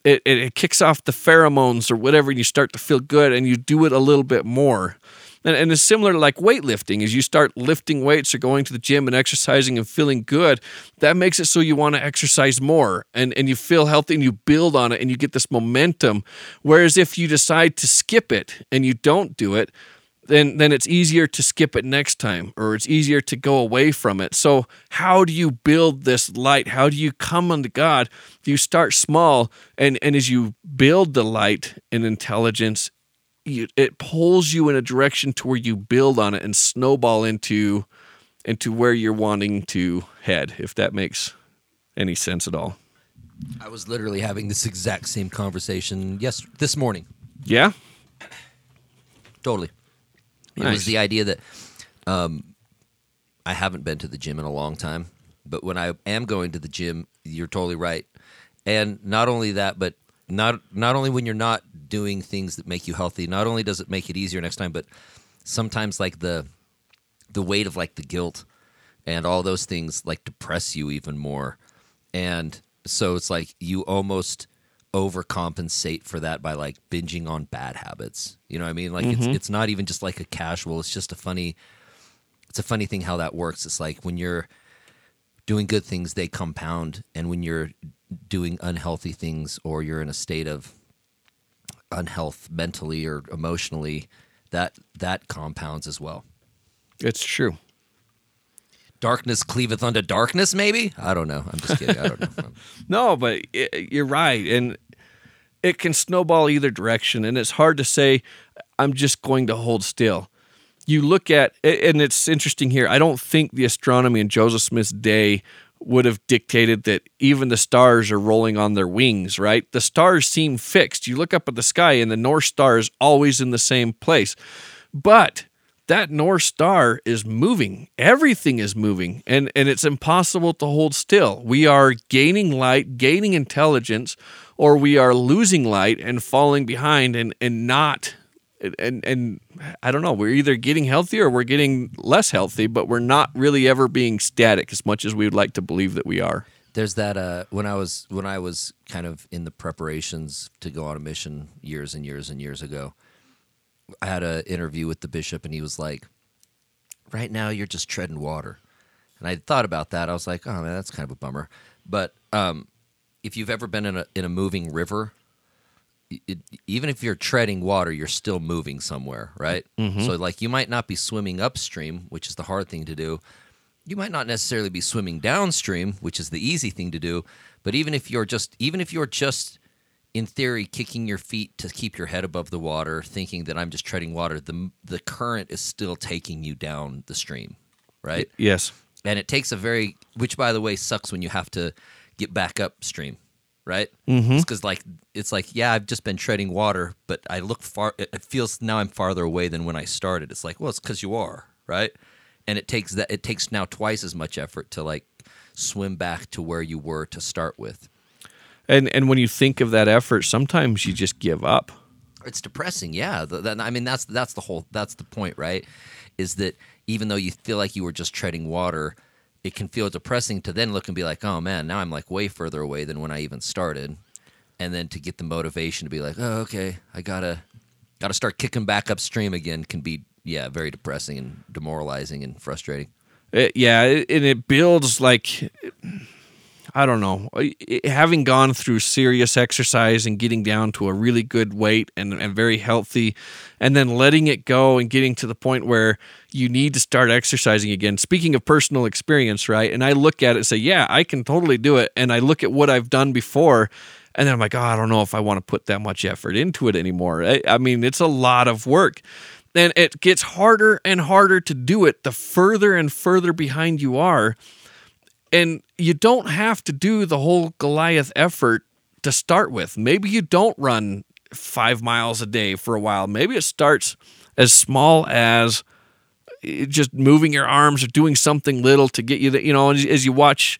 It, it, it kicks off the pheromones or whatever, and you start to feel good, and you do it a little bit more. And, and it's similar to like weightlifting. As you start lifting weights or going to the gym and exercising and feeling good, that makes it so you want to exercise more and, and you feel healthy and you build on it and you get this momentum. Whereas if you decide to skip it and you don't do it, then then it's easier to skip it next time or it's easier to go away from it. So how do you build this light? How do you come unto God? You start small and and as you build the light and intelligence you, it pulls you in a direction to where you build on it and snowball into into where you're wanting to head if that makes any sense at all I was literally having this exact same conversation yes this morning. yeah Totally. It was the idea that um, I haven't been to the gym in a long time, but when I am going to the gym, you're totally right. And not only that, but not not only when you're not doing things that make you healthy, not only does it make it easier next time, but sometimes like the the weight of like the guilt and all those things like depress you even more. And so it's like you almost overcompensate for that by like binging on bad habits. You know what I mean? Like it's mm-hmm. it's not even just like a casual, it's just a funny it's a funny thing how that works. It's like when you're doing good things they compound and when you're doing unhealthy things or you're in a state of unhealth mentally or emotionally, that that compounds as well. it's true Darkness cleaveth unto darkness, maybe? I don't know. I'm just kidding. I don't know. No, but i you're right, and it can snowball either direction, and it's hard to say. I'm just going to hold still. You look at, and it's interesting here. I don't think the astronomy in Joseph Smith's day would have dictated that even the stars are rolling on their wings. Right? The stars seem fixed. You look up at the sky, and the North Star is always in the same place, but that North Star is moving. Everything is moving, and, and it's impossible to hold still. We are gaining light, gaining intelligence, or we are losing light and falling behind and, and not. And, and I don't know, we're either getting healthier or we're getting less healthy, but we're not really ever being static as much as we would like to believe that we are. There's that uh, when I was when I was kind of in the preparations to go on a mission years and years and years ago. I had an interview with the bishop, and he was like, "Right now, you're just treading water." And I thought about that. I was like, "Oh man, that's kind of a bummer." But um, if you've ever been in a in a moving river, it, even if you're treading water, you're still moving somewhere, right? Mm-hmm. So like you might not be swimming upstream, which is the hard thing to do. You might not necessarily be swimming downstream, which is the easy thing to do. But even if you're just even if you're just in theory kicking your feet to keep your head above the water, thinking that I'm just treading water, the the current is still taking you down the stream, right? Yes. and it takes a very which by the way sucks when you have to get back upstream right mm-hmm. it's because like it's like yeah i've just been treading water but i look far it it feels now i'm farther away than when i started it's like well it's because you are right and it takes that it takes now twice as much effort to like swim back to where you were to start with And and when you think of that effort, sometimes you just give up. It's depressing, yeah. The, the, I mean, that's that's the whole that's the point, right? Is that even though you feel like you were just treading water, it can feel depressing to then look and be like, oh man, now I'm like way further away than when I even started, and then to get the motivation to be like, oh okay, I gotta gotta start kicking back upstream again can be yeah very depressing and demoralizing and frustrating. It, yeah, it, and it builds like I don't know. Having gone through serious exercise and getting down to a really good weight and, and very healthy, and then letting it go and getting to the point where you need to start exercising again. Speaking of personal experience, right? And I look at it and say, yeah, I can totally do it. And I look at what I've done before. And then I'm like, oh, I don't know if I want to put that much effort into it anymore. I, I mean, it's a lot of work. And it gets harder and harder to do it the further and further behind you are and you don't have to do the whole Goliath effort to start with. Maybe you don't run five miles a day for a while. Maybe it starts as small as eh, just moving your arms or doing something little to get you that, you know, as, you watch.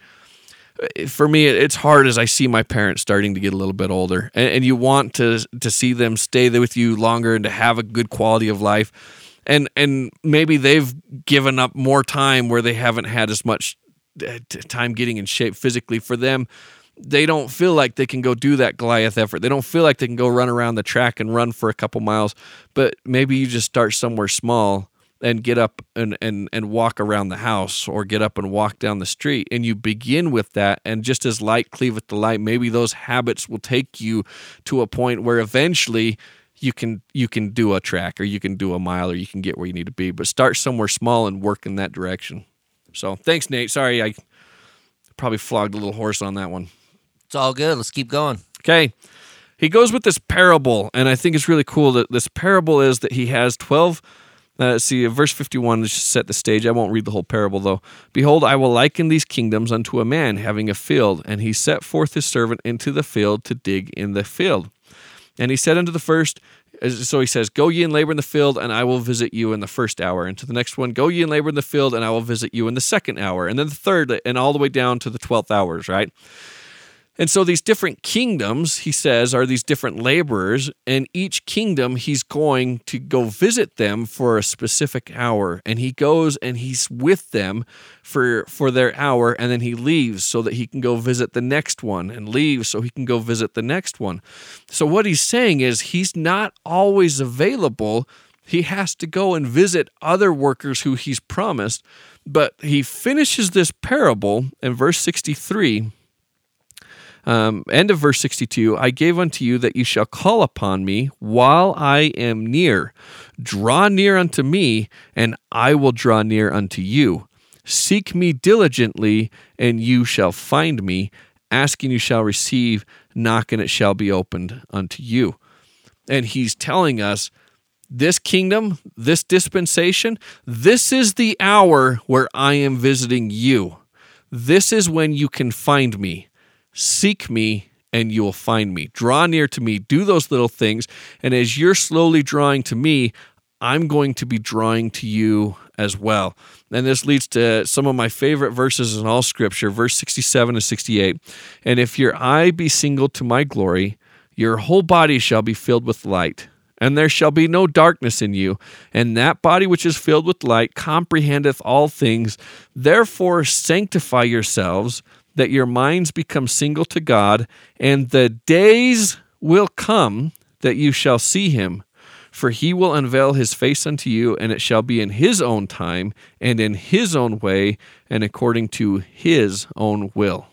eh, For me, it's hard as I see my parents starting to get a little bit older, and, you want to to see them stay with you longer and to have a good quality of life, and and maybe they've given up more time where they haven't had as much Uh, time getting in shape physically for them they don't feel like they can go do that Goliath effort. They don't feel like they can go run around the track and run for a couple miles. But maybe you just start somewhere small and get up and, and, and walk around the house or get up and walk down the street. And you begin with that. And just as light cleaveth the light, maybe those habits will take you to a point where eventually you can you can do a track or you can do a mile or you can get where you need to be. But start somewhere small and work in that direction. So thanks, Nate. Sorry, I probably flogged a little horse on that one. It's all good. Let's keep going. Okay. He goes with this parable, and I think it's really cool that this parable is that he has 12. Uh, see, verse 51, let's just set the stage. I won't read the whole parable, though. Behold, I will liken these kingdoms unto a man having a field, and he set forth his servant into the field to dig in the field. And he said unto the first, so he says, Go ye and labor in the field, and I will visit you in the first hour. And to the next one, Go ye and labor in the field, and I will visit you in the second hour. And then the third, and all the way down to the twelfth hours, right? And so these different kingdoms, he says, are these different laborers, and each kingdom he's going to go visit them for a specific hour. And he goes and he's with them for for their hour, and then he leaves so that he can go visit the next one, and leaves so he can go visit the next one. So what he's saying is he's not always available. He has to go and visit other workers who he's promised. But he finishes this parable in verse 63 um, end of verse 62 I gave unto you that you shall call upon me while I am near. Draw near unto me, and I will draw near unto you. Seek me diligently, and you shall find me. Asking you shall receive, knock, and it shall be opened unto you. And he's telling us this kingdom, this dispensation, this is the hour where I am visiting you. This is when you can find me. Seek me and you will find me. Draw near to me. Do those little things. And as you're slowly drawing to me, I'm going to be drawing to you as well. And this leads to some of my favorite verses in all scripture, verse 67 and 68. And if your eye be single to my glory, your whole body shall be filled with light. And there shall be no darkness in you, and that body which is filled with light comprehendeth all things. Therefore, sanctify yourselves, that your minds become single to God, and the days will come that you shall see him. For he will unveil his face unto you, and it shall be in his own time, and in his own way, and according to his own will.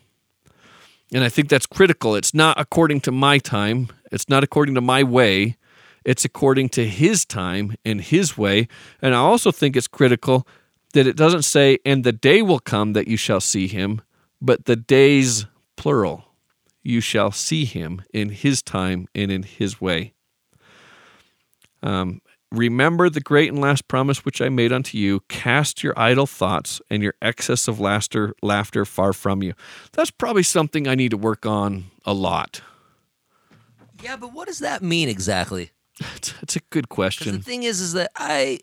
And I think that's critical. It's not according to my time, it's not according to my way, it's according to his time and his way. And I also think it's critical that it doesn't say, and the day will come that you shall see him, but the days, plural, you shall see him in his time and in his way. Um, Remember the great and last promise which I made unto you. Cast your idle thoughts and your excess of laughter, laughter far from you. That's probably something I need to work on a lot. Yeah, but what does that mean exactly? It's, it's a good question. the thing is, is that I,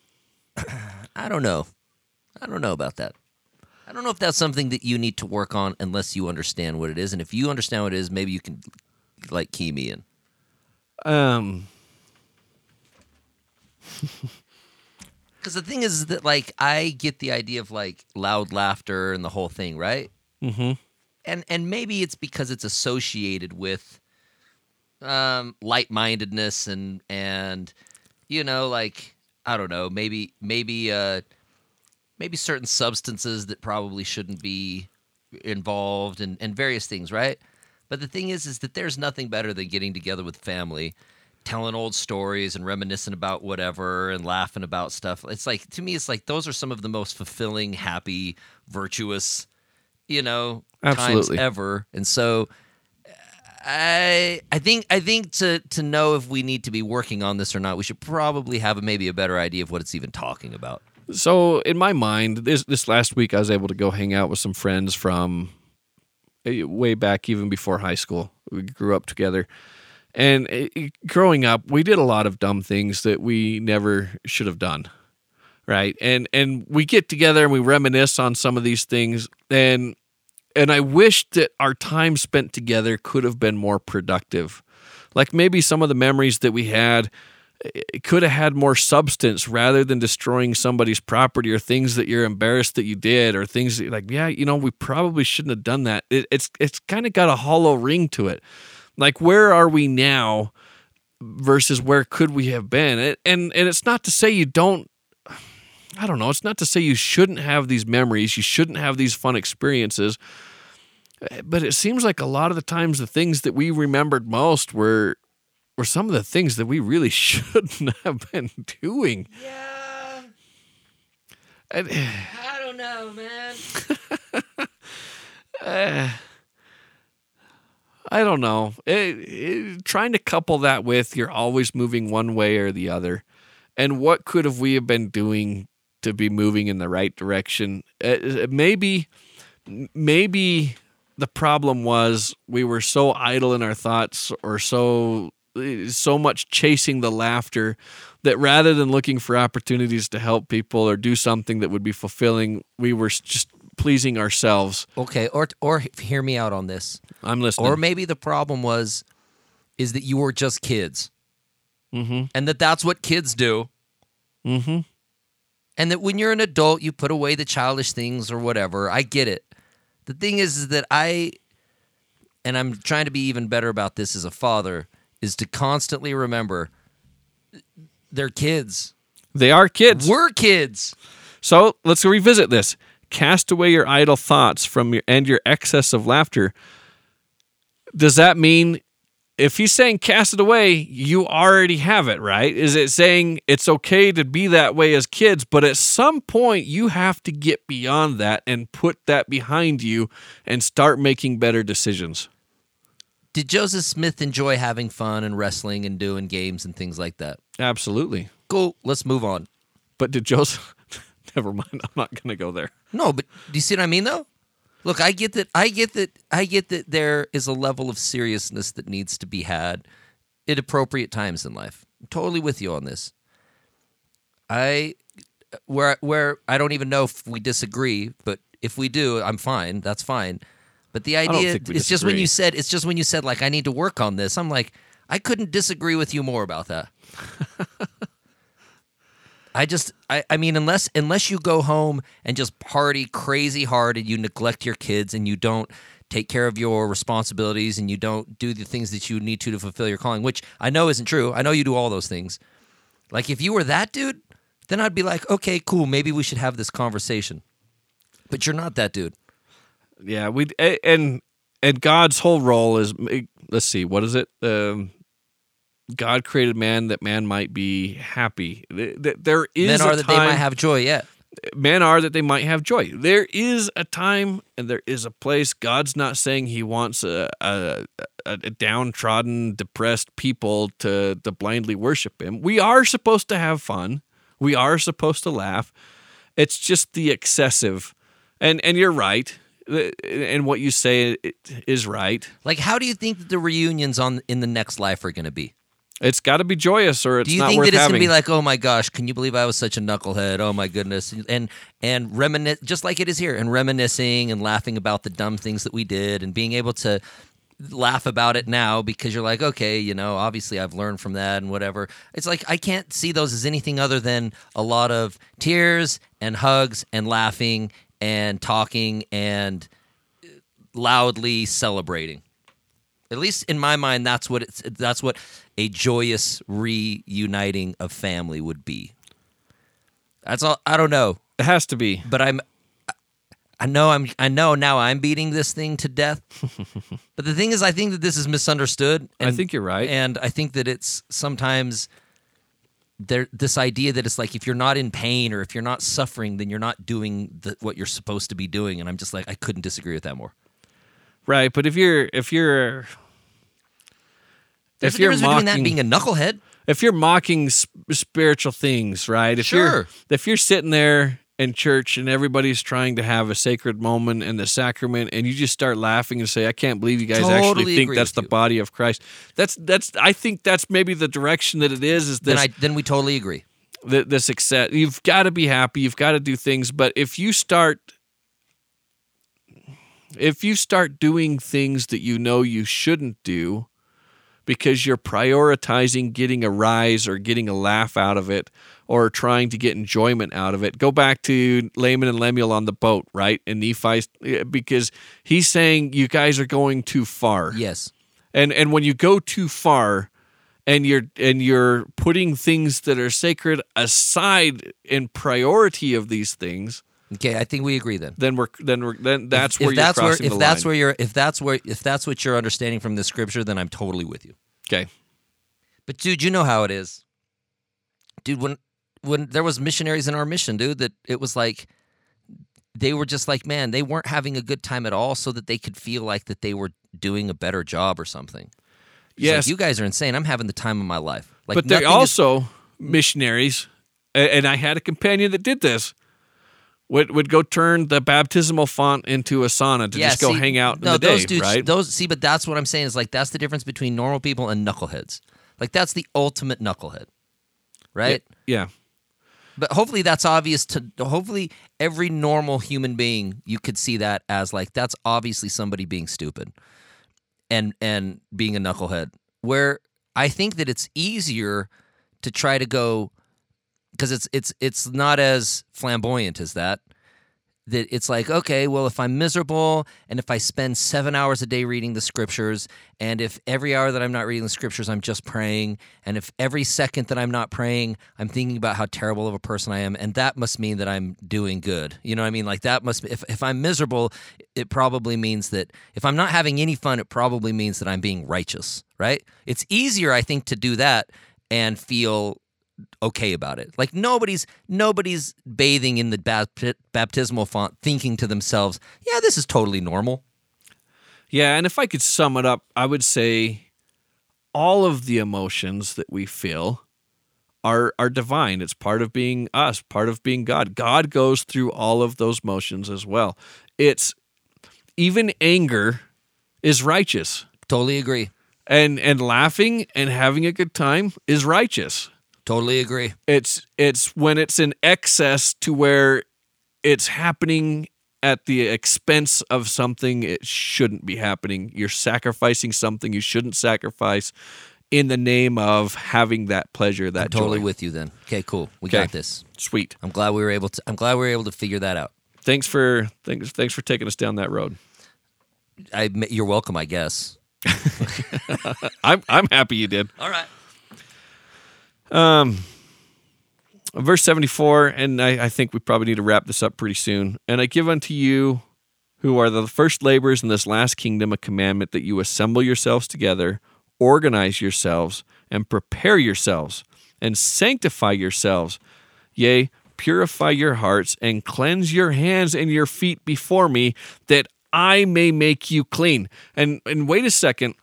I don't know, I don't know about that. I don't know if that's something that you need to work on unless you understand what it is. And if you understand what it is, maybe you can like key me in. Um, Because the thing is, that like I get the idea of like loud laughter and the whole thing, right? Mm hmm And and maybe it's because it's associated with um, light mindedness and and you know like I don't know maybe maybe uh, maybe certain substances that probably shouldn't be involved and and various things, right? But the thing is, is that there's nothing better than getting together with family, telling old stories and reminiscing about whatever and laughing about stuff. It's like to me, it's like those are some of the most fulfilling, happy, virtuous, you know, Absolutely. times ever. And so, uh, I I think I think to to know if we need to be working on this or not, we should probably have a, maybe a better idea of what it's even talking about. So in my mind, this this last week I was able to go hang out with some friends from eh, way back even before high school. We grew up together. And it, it- growing up, we did a lot of dumb things that we never should have done. Right? And and we get together and we reminisce on some of these things and and I wish that our time spent together could have been more productive. Like maybe some of the memories that we had it could have had more substance rather than destroying somebody's property or things that you're embarrassed that you did or things like, yeah, you know, we probably shouldn't have done that. It, it's it's kind of got a hollow ring to it. Like where are we now versus where could we have been? And and, and it's not to say you don't I don't know. It's not to say you shouldn't have these memories, you shouldn't have these fun experiences. Eh, but it seems like a lot of the times the things that we remembered most were were some of the things that we really shouldn't have been doing. Yeah, And, I don't know, man. I don't know. It- it- trying to couple that with you're always moving one way or the other, and what could have we have been doing to be moving in the right direction? Uh, maybe, maybe the problem was we were so idle in our thoughts or so so much chasing the laughter that rather than looking for opportunities to help people or do something that would be fulfilling, we were just pleasing ourselves. Okay, or or hear me out on this. I'm listening. Or maybe the problem was is that you were just kids. mm-hmm. And that that's what kids do. Mm-hmm. And that when you're an adult, you put away the childish things or whatever. I get it. The thing is, is that I, and I'm trying to be even better about this as a father, is to constantly remember they're kids. They are kids. We're kids. So let's revisit this. Cast away your idle thoughts from your and your excess of laughter. Does that mean if he's saying cast it away, you already have it, right? Is it saying it's okay to be that way as kids, but at some point you have to get beyond that and put that behind you and start making better decisions? Did Joseph Smith enjoy having fun and wrestling and doing games and things like that? Absolutely. Cool. Let's move on. But did Joseph Never mind. I'm not going to go there. No, but do you see what I mean though? Look, I get that I get that I get that there is a level of seriousness that needs to be had at appropriate times in life. I'm totally with you on this. I where where I don't even know if we disagree, but if we do, I'm fine. That's fine. But the idea it's just when you said it's just when you said like I need to work on this. I'm like I couldn't disagree with you more about that. I just I, I mean unless unless you go home and just party crazy hard and you neglect your kids and you don't take care of your responsibilities and you don't do the things that you need to to fulfill your calling, which I know isn't true. I know you do all those things. Like if you were that dude, then I'd be like, okay, cool, maybe we should have this conversation. But you're not that dude. Yeah, we and and God's whole role is let's see, what is it? Um, God created man that man might be happy. Th- th- There is Men a are that they might have joy, yeah. men are that they might have joy. There is a time and there is a place. God's not saying He wants a, a, a, a downtrodden, depressed people to, to blindly worship Him. We are supposed to have fun. We are supposed to laugh. It's just the excessive, and and you're right, and what you say is right. Like how do you think that the reunions on in the next life are gonna be? It's got to be joyous, or it's Do you not think worth that it's having. gonna be like, oh my gosh, can you believe I was such a knucklehead? Oh my goodness, and and reminisce just like it is here, and reminiscing and laughing about the dumb things that we did, and being able to laugh about it now because you're like, okay, you know, obviously I've learned from that and whatever. It's like I can't see those as anything other than a lot of tears and hugs and laughing and talking and loudly celebrating. At least in my mind, that's what it's. That's what a joyous reuniting of family would be. That's all. I don't know, it has to be. but I'm. I know I'm. I know now I'm beating this thing to death. but the thing is, I think that this is misunderstood. And, I think you're right. and I think that it's sometimes there. This idea that it's like if you're not in pain or if you're not suffering, then you're not doing the, what you're supposed to be doing. And I'm just like, I couldn't disagree with that more. Right, but if you're if you're There's if you're between that being a knucklehead. if you're mocking sp- spiritual things, right? If you're if you're sitting there in church and everybody's trying to have a sacred moment and the sacrament and you just start laughing and say i can't believe you guys Totally actually think that's the you. body of christ that's that's i think that's maybe the direction that it is is Then I then we totally agree. the, the success you've got to be happy you've got to do things but if you start if you start doing things that you know you shouldn't do because you're prioritizing getting a rise or getting a laugh out of it or trying to get enjoyment out of it. Go back to Laman and Lemuel on the boat right? And Nephi eh, because he's saying you guys are going too far. Yes. and and when you go too far and you're and you're putting things that are sacred aside in priority of these things Okay, I think we agree then. then we're then we're then that's if where you're that's where if the that's line. where you're if that's where if that's what you're understanding from the scripture, then I'm totally with you. okay But dude, you know how it is. Dude, when when there was missionaries in our mission, dude, that it was like they were just like, man, they weren't having a good time at all so that they could feel like that they were doing a better job or something. It's like, yes you guys are insane. I'm having the time of my life. Like but they're nothing is- also missionaries and I had a companion that did this would would go turn the baptismal font into a sauna to Yeah, just go see, hang out no, in the those day dudes, right Those see, but that's what I'm saying is like that's the difference between normal people and knuckleheads. Like that's the ultimate knucklehead, right? yeah But hopefully that's obvious to hopefully every normal human being you could see that as like that's obviously somebody being stupid and and being a knucklehead. Where I think that it's easier to try to go because it's it's it's not as flamboyant as that. That it's like, okay, well, if I'm miserable and if I spend seven hours a day reading the scriptures, and if every hour that I'm not reading the scriptures, I'm just praying, and if every second that I'm not praying, I'm thinking about how terrible of a person I am, and that must mean that I'm doing good. You know what I mean? Like that must be, if, if I'm miserable, it probably means that if I'm not having any fun, it probably means that I'm being righteous, right? It's easier, I think, to do that and feel okay about it. Like nobody's nobody's bathing in the bap- baptismal font thinking to themselves, "Yeah, this is totally normal." Yeah, and if I could sum it up, I would say all of the emotions that we feel are are divine. It's part of being us, part of being God. God goes through all of those motions as well. It's even anger is righteous. Totally agree. And and laughing and having a good time is righteous. Totally agree. It's it's when it's in excess to where it's happening at the expense of something it shouldn't be happening. You're sacrificing something you shouldn't sacrifice in the name of having that pleasure, that I'm totally joy. with you then. Okay, cool. We Okay. got this. Sweet. I'm glad we were able to I'm glad we were able to figure that out. Thanks for thanks thanks for taking us down that road. I you're welcome, I guess. I'm I'm happy you did. All right. Um, verse 74 and I, I think we probably need to wrap this up pretty soon. And i give unto you who are the first laborers in this last kingdom a commandment that you assemble yourselves together organize yourselves and prepare yourselves and sanctify yourselves. Yea purify your hearts and cleanse your hands and your feet before me that i may make you clean. And and wait a second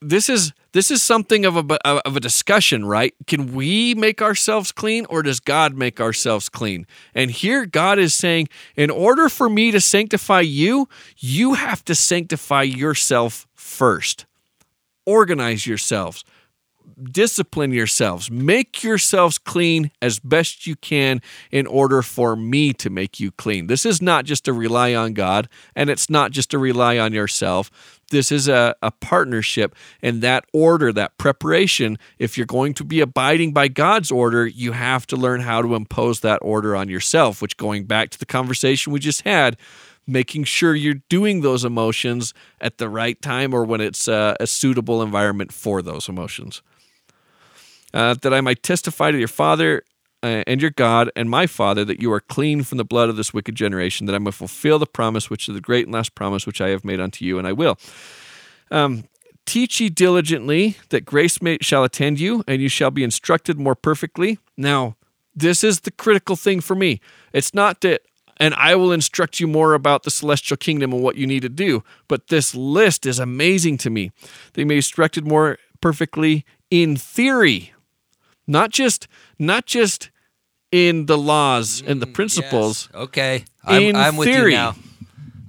this is this is something of a of a discussion, right? Can we make ourselves clean or does God make ourselves clean? And here God is saying, in order for me to sanctify you, you have to sanctify yourself first. Organize yourselves. Discipline yourselves. Make yourselves clean as best you can in order for me to make you clean. This is not just to rely on God and it's not just to rely on yourself. This is a, a partnership, and that order, that preparation, if you're going to be abiding by God's order, you have to learn how to impose that order on yourself, which, going back to the conversation we just had, making sure you're doing those emotions at the right time or when it's uh, a suitable environment for those emotions. Uh, that I might testify to your Father and your God and my Father that you are clean from the blood of this wicked generation, that I may fulfill the promise, which is the great and last promise which I have made unto you, and I will. Um, Teach ye diligently that grace may, shall attend you, and you shall be instructed more perfectly. Now, this is the critical thing for me. It's not that, and I will instruct you more about the celestial kingdom and what you need to do, but this list is amazing to me. They may be instructed more perfectly in theory, not just not just in the laws and the Mm, principles. Yes. Okay. I'm, I'm with you now.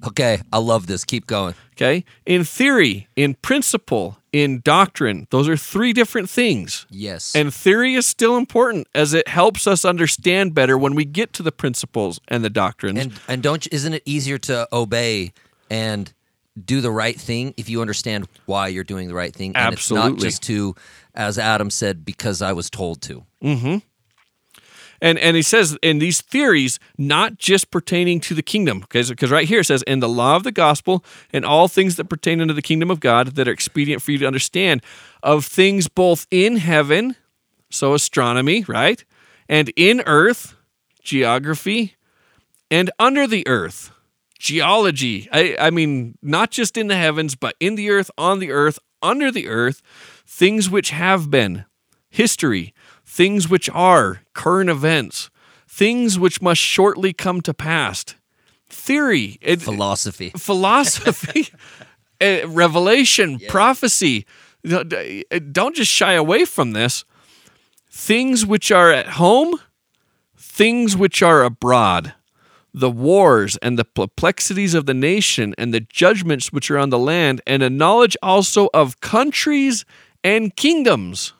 Okay. I love this. Keep going. Okay. In theory, in principle, in doctrine. Those are three different things. Yes. And theory is still important as it helps us understand better when we get to the principles and the doctrines. and and don't isn't it easier to obey and do the right thing if you understand why you're doing the right thing. And it's not just to as Adam said because I was told to. Mm-hmm. And and he says in these theories, not just pertaining to the kingdom, because because right here it says, in the law of the gospel and all things that pertain unto the kingdom of God that are expedient for you to understand, of things both in heaven, so astronomy, right, and in earth, geography, and under the earth, geology. I, I mean, not just in the heavens, but in the earth, on the earth, under the earth, things which have been, history, things which are, current events, things which must shortly come to pass, theory, it, Philosophy. philosophy, uh, revelation, prophecy. Don't just shy away from this. Things which are at home, things which are abroad, the wars and the perplexities of the nation and the judgments which are on the land, and a knowledge also of countries and kingdoms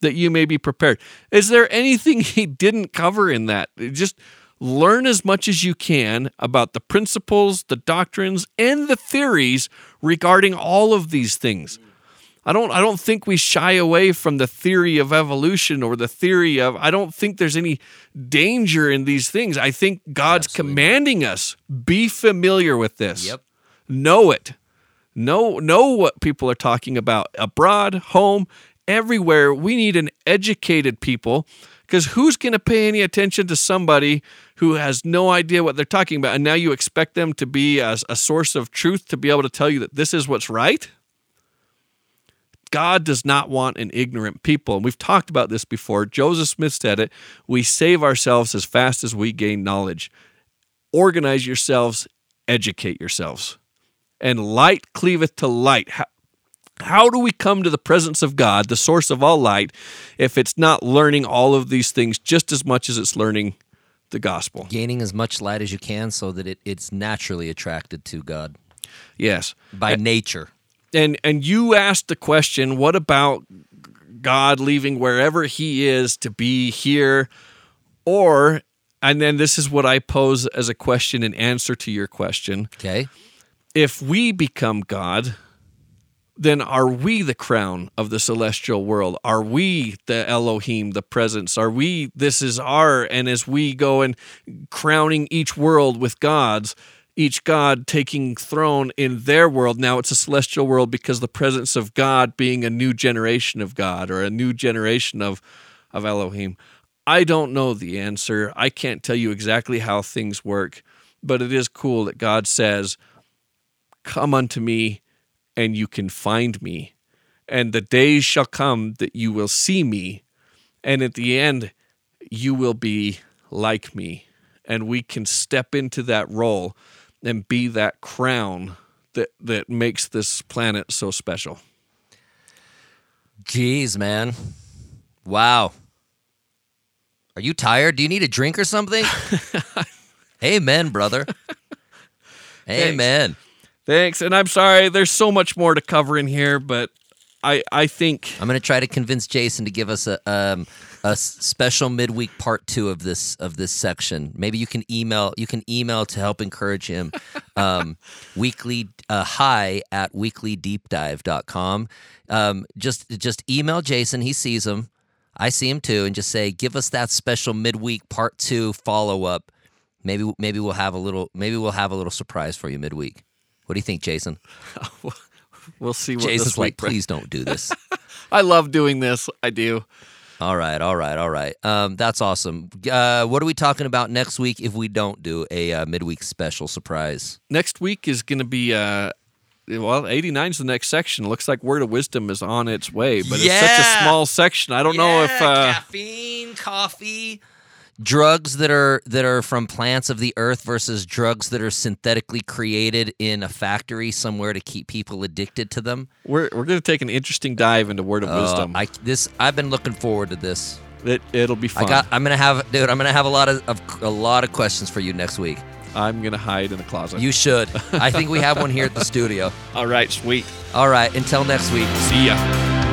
that you may be prepared. Is there anything he didn't cover in that? Just learn as much as you can about the principles, the doctrines, and the theories regarding all of these things. I don't I don't think we shy away from the theory of evolution or the theory of I don't think there's any danger in these things. I think God's commanding us be familiar with this. Yep. Know it. Know know what people are talking about abroad, home, everywhere. We need an educated people because who's going to pay any attention to somebody who has no idea what they're talking about and now you expect them to be a, a source of truth to be able to tell you that this is what's right? God does not want an ignorant people. And we've talked about this before. Joseph Smith said it. We save ourselves as fast as we gain knowledge. Organize yourselves, educate yourselves. And light cleaveth to light. How, how do we come to the presence of God, the source of all light, if it's not learning all of these things just as much as it's learning the gospel? Gaining as much light as you can so that it, it's naturally attracted to God Yes. by nature. And and you asked the question what about god leaving wherever he is to be here? Or and then this is what i pose as a question in answer to your question. Okay. if we become god then are we the crown of the celestial world? Are we the elohim the presence? Are we this is our and as we go and crowning each world with gods each god taking throne in their world. Now it's a celestial world because the presence of god being a new generation of god or a new generation of of elohim. I don't know the answer. I can't tell you exactly how things work but it is cool that god says come unto me and you can find me and the days shall come that you will see me and at the end you will be like me. And we can step into that role and be that crown that that makes this planet so special Jeez, man. Wow. Are you tired? Do you need a drink or something? Amen, brother. Amen. thanks and i'm sorry there's so much more to cover in here but i i think I'm going to try to convince Jason to give us a um, a special midweek part two of this of this section. Maybe you can email you can email to help encourage him. Um, weekly uh, hi at weeklydeepdive.com. Um, just just email Jason. He sees them. I see him too, and just say, give us that special midweek part two follow up. Maybe maybe we'll have a little maybe we'll have a little surprise for you midweek. What do you think, Jason? we'll see what Jason's this like, week brings. please don't do this. i love doing this i do All right, all right, all right. Um, that's awesome. Uh, what are we talking about next week if we don't do a uh, midweek special surprise? next week is going to be uh well 89 is the next section looks like word of wisdom is on its way but it's such a small section i don't know if uh caffeine, coffee, drugs that are that are from plants of the earth versus drugs that are synthetically created in a factory somewhere to keep people addicted to them. we're, we're going to take an interesting dive into word of Uh, wisdom I this I've been looking forward to this. It, it'll be fun. I got. I'm gonna have, dude. I'm gonna have a lot of, of a lot of questions for you next week. I'm gonna hide in the closet. You should. I think we have one here at the studio. All right, sweet. All right. Until next week. See ya.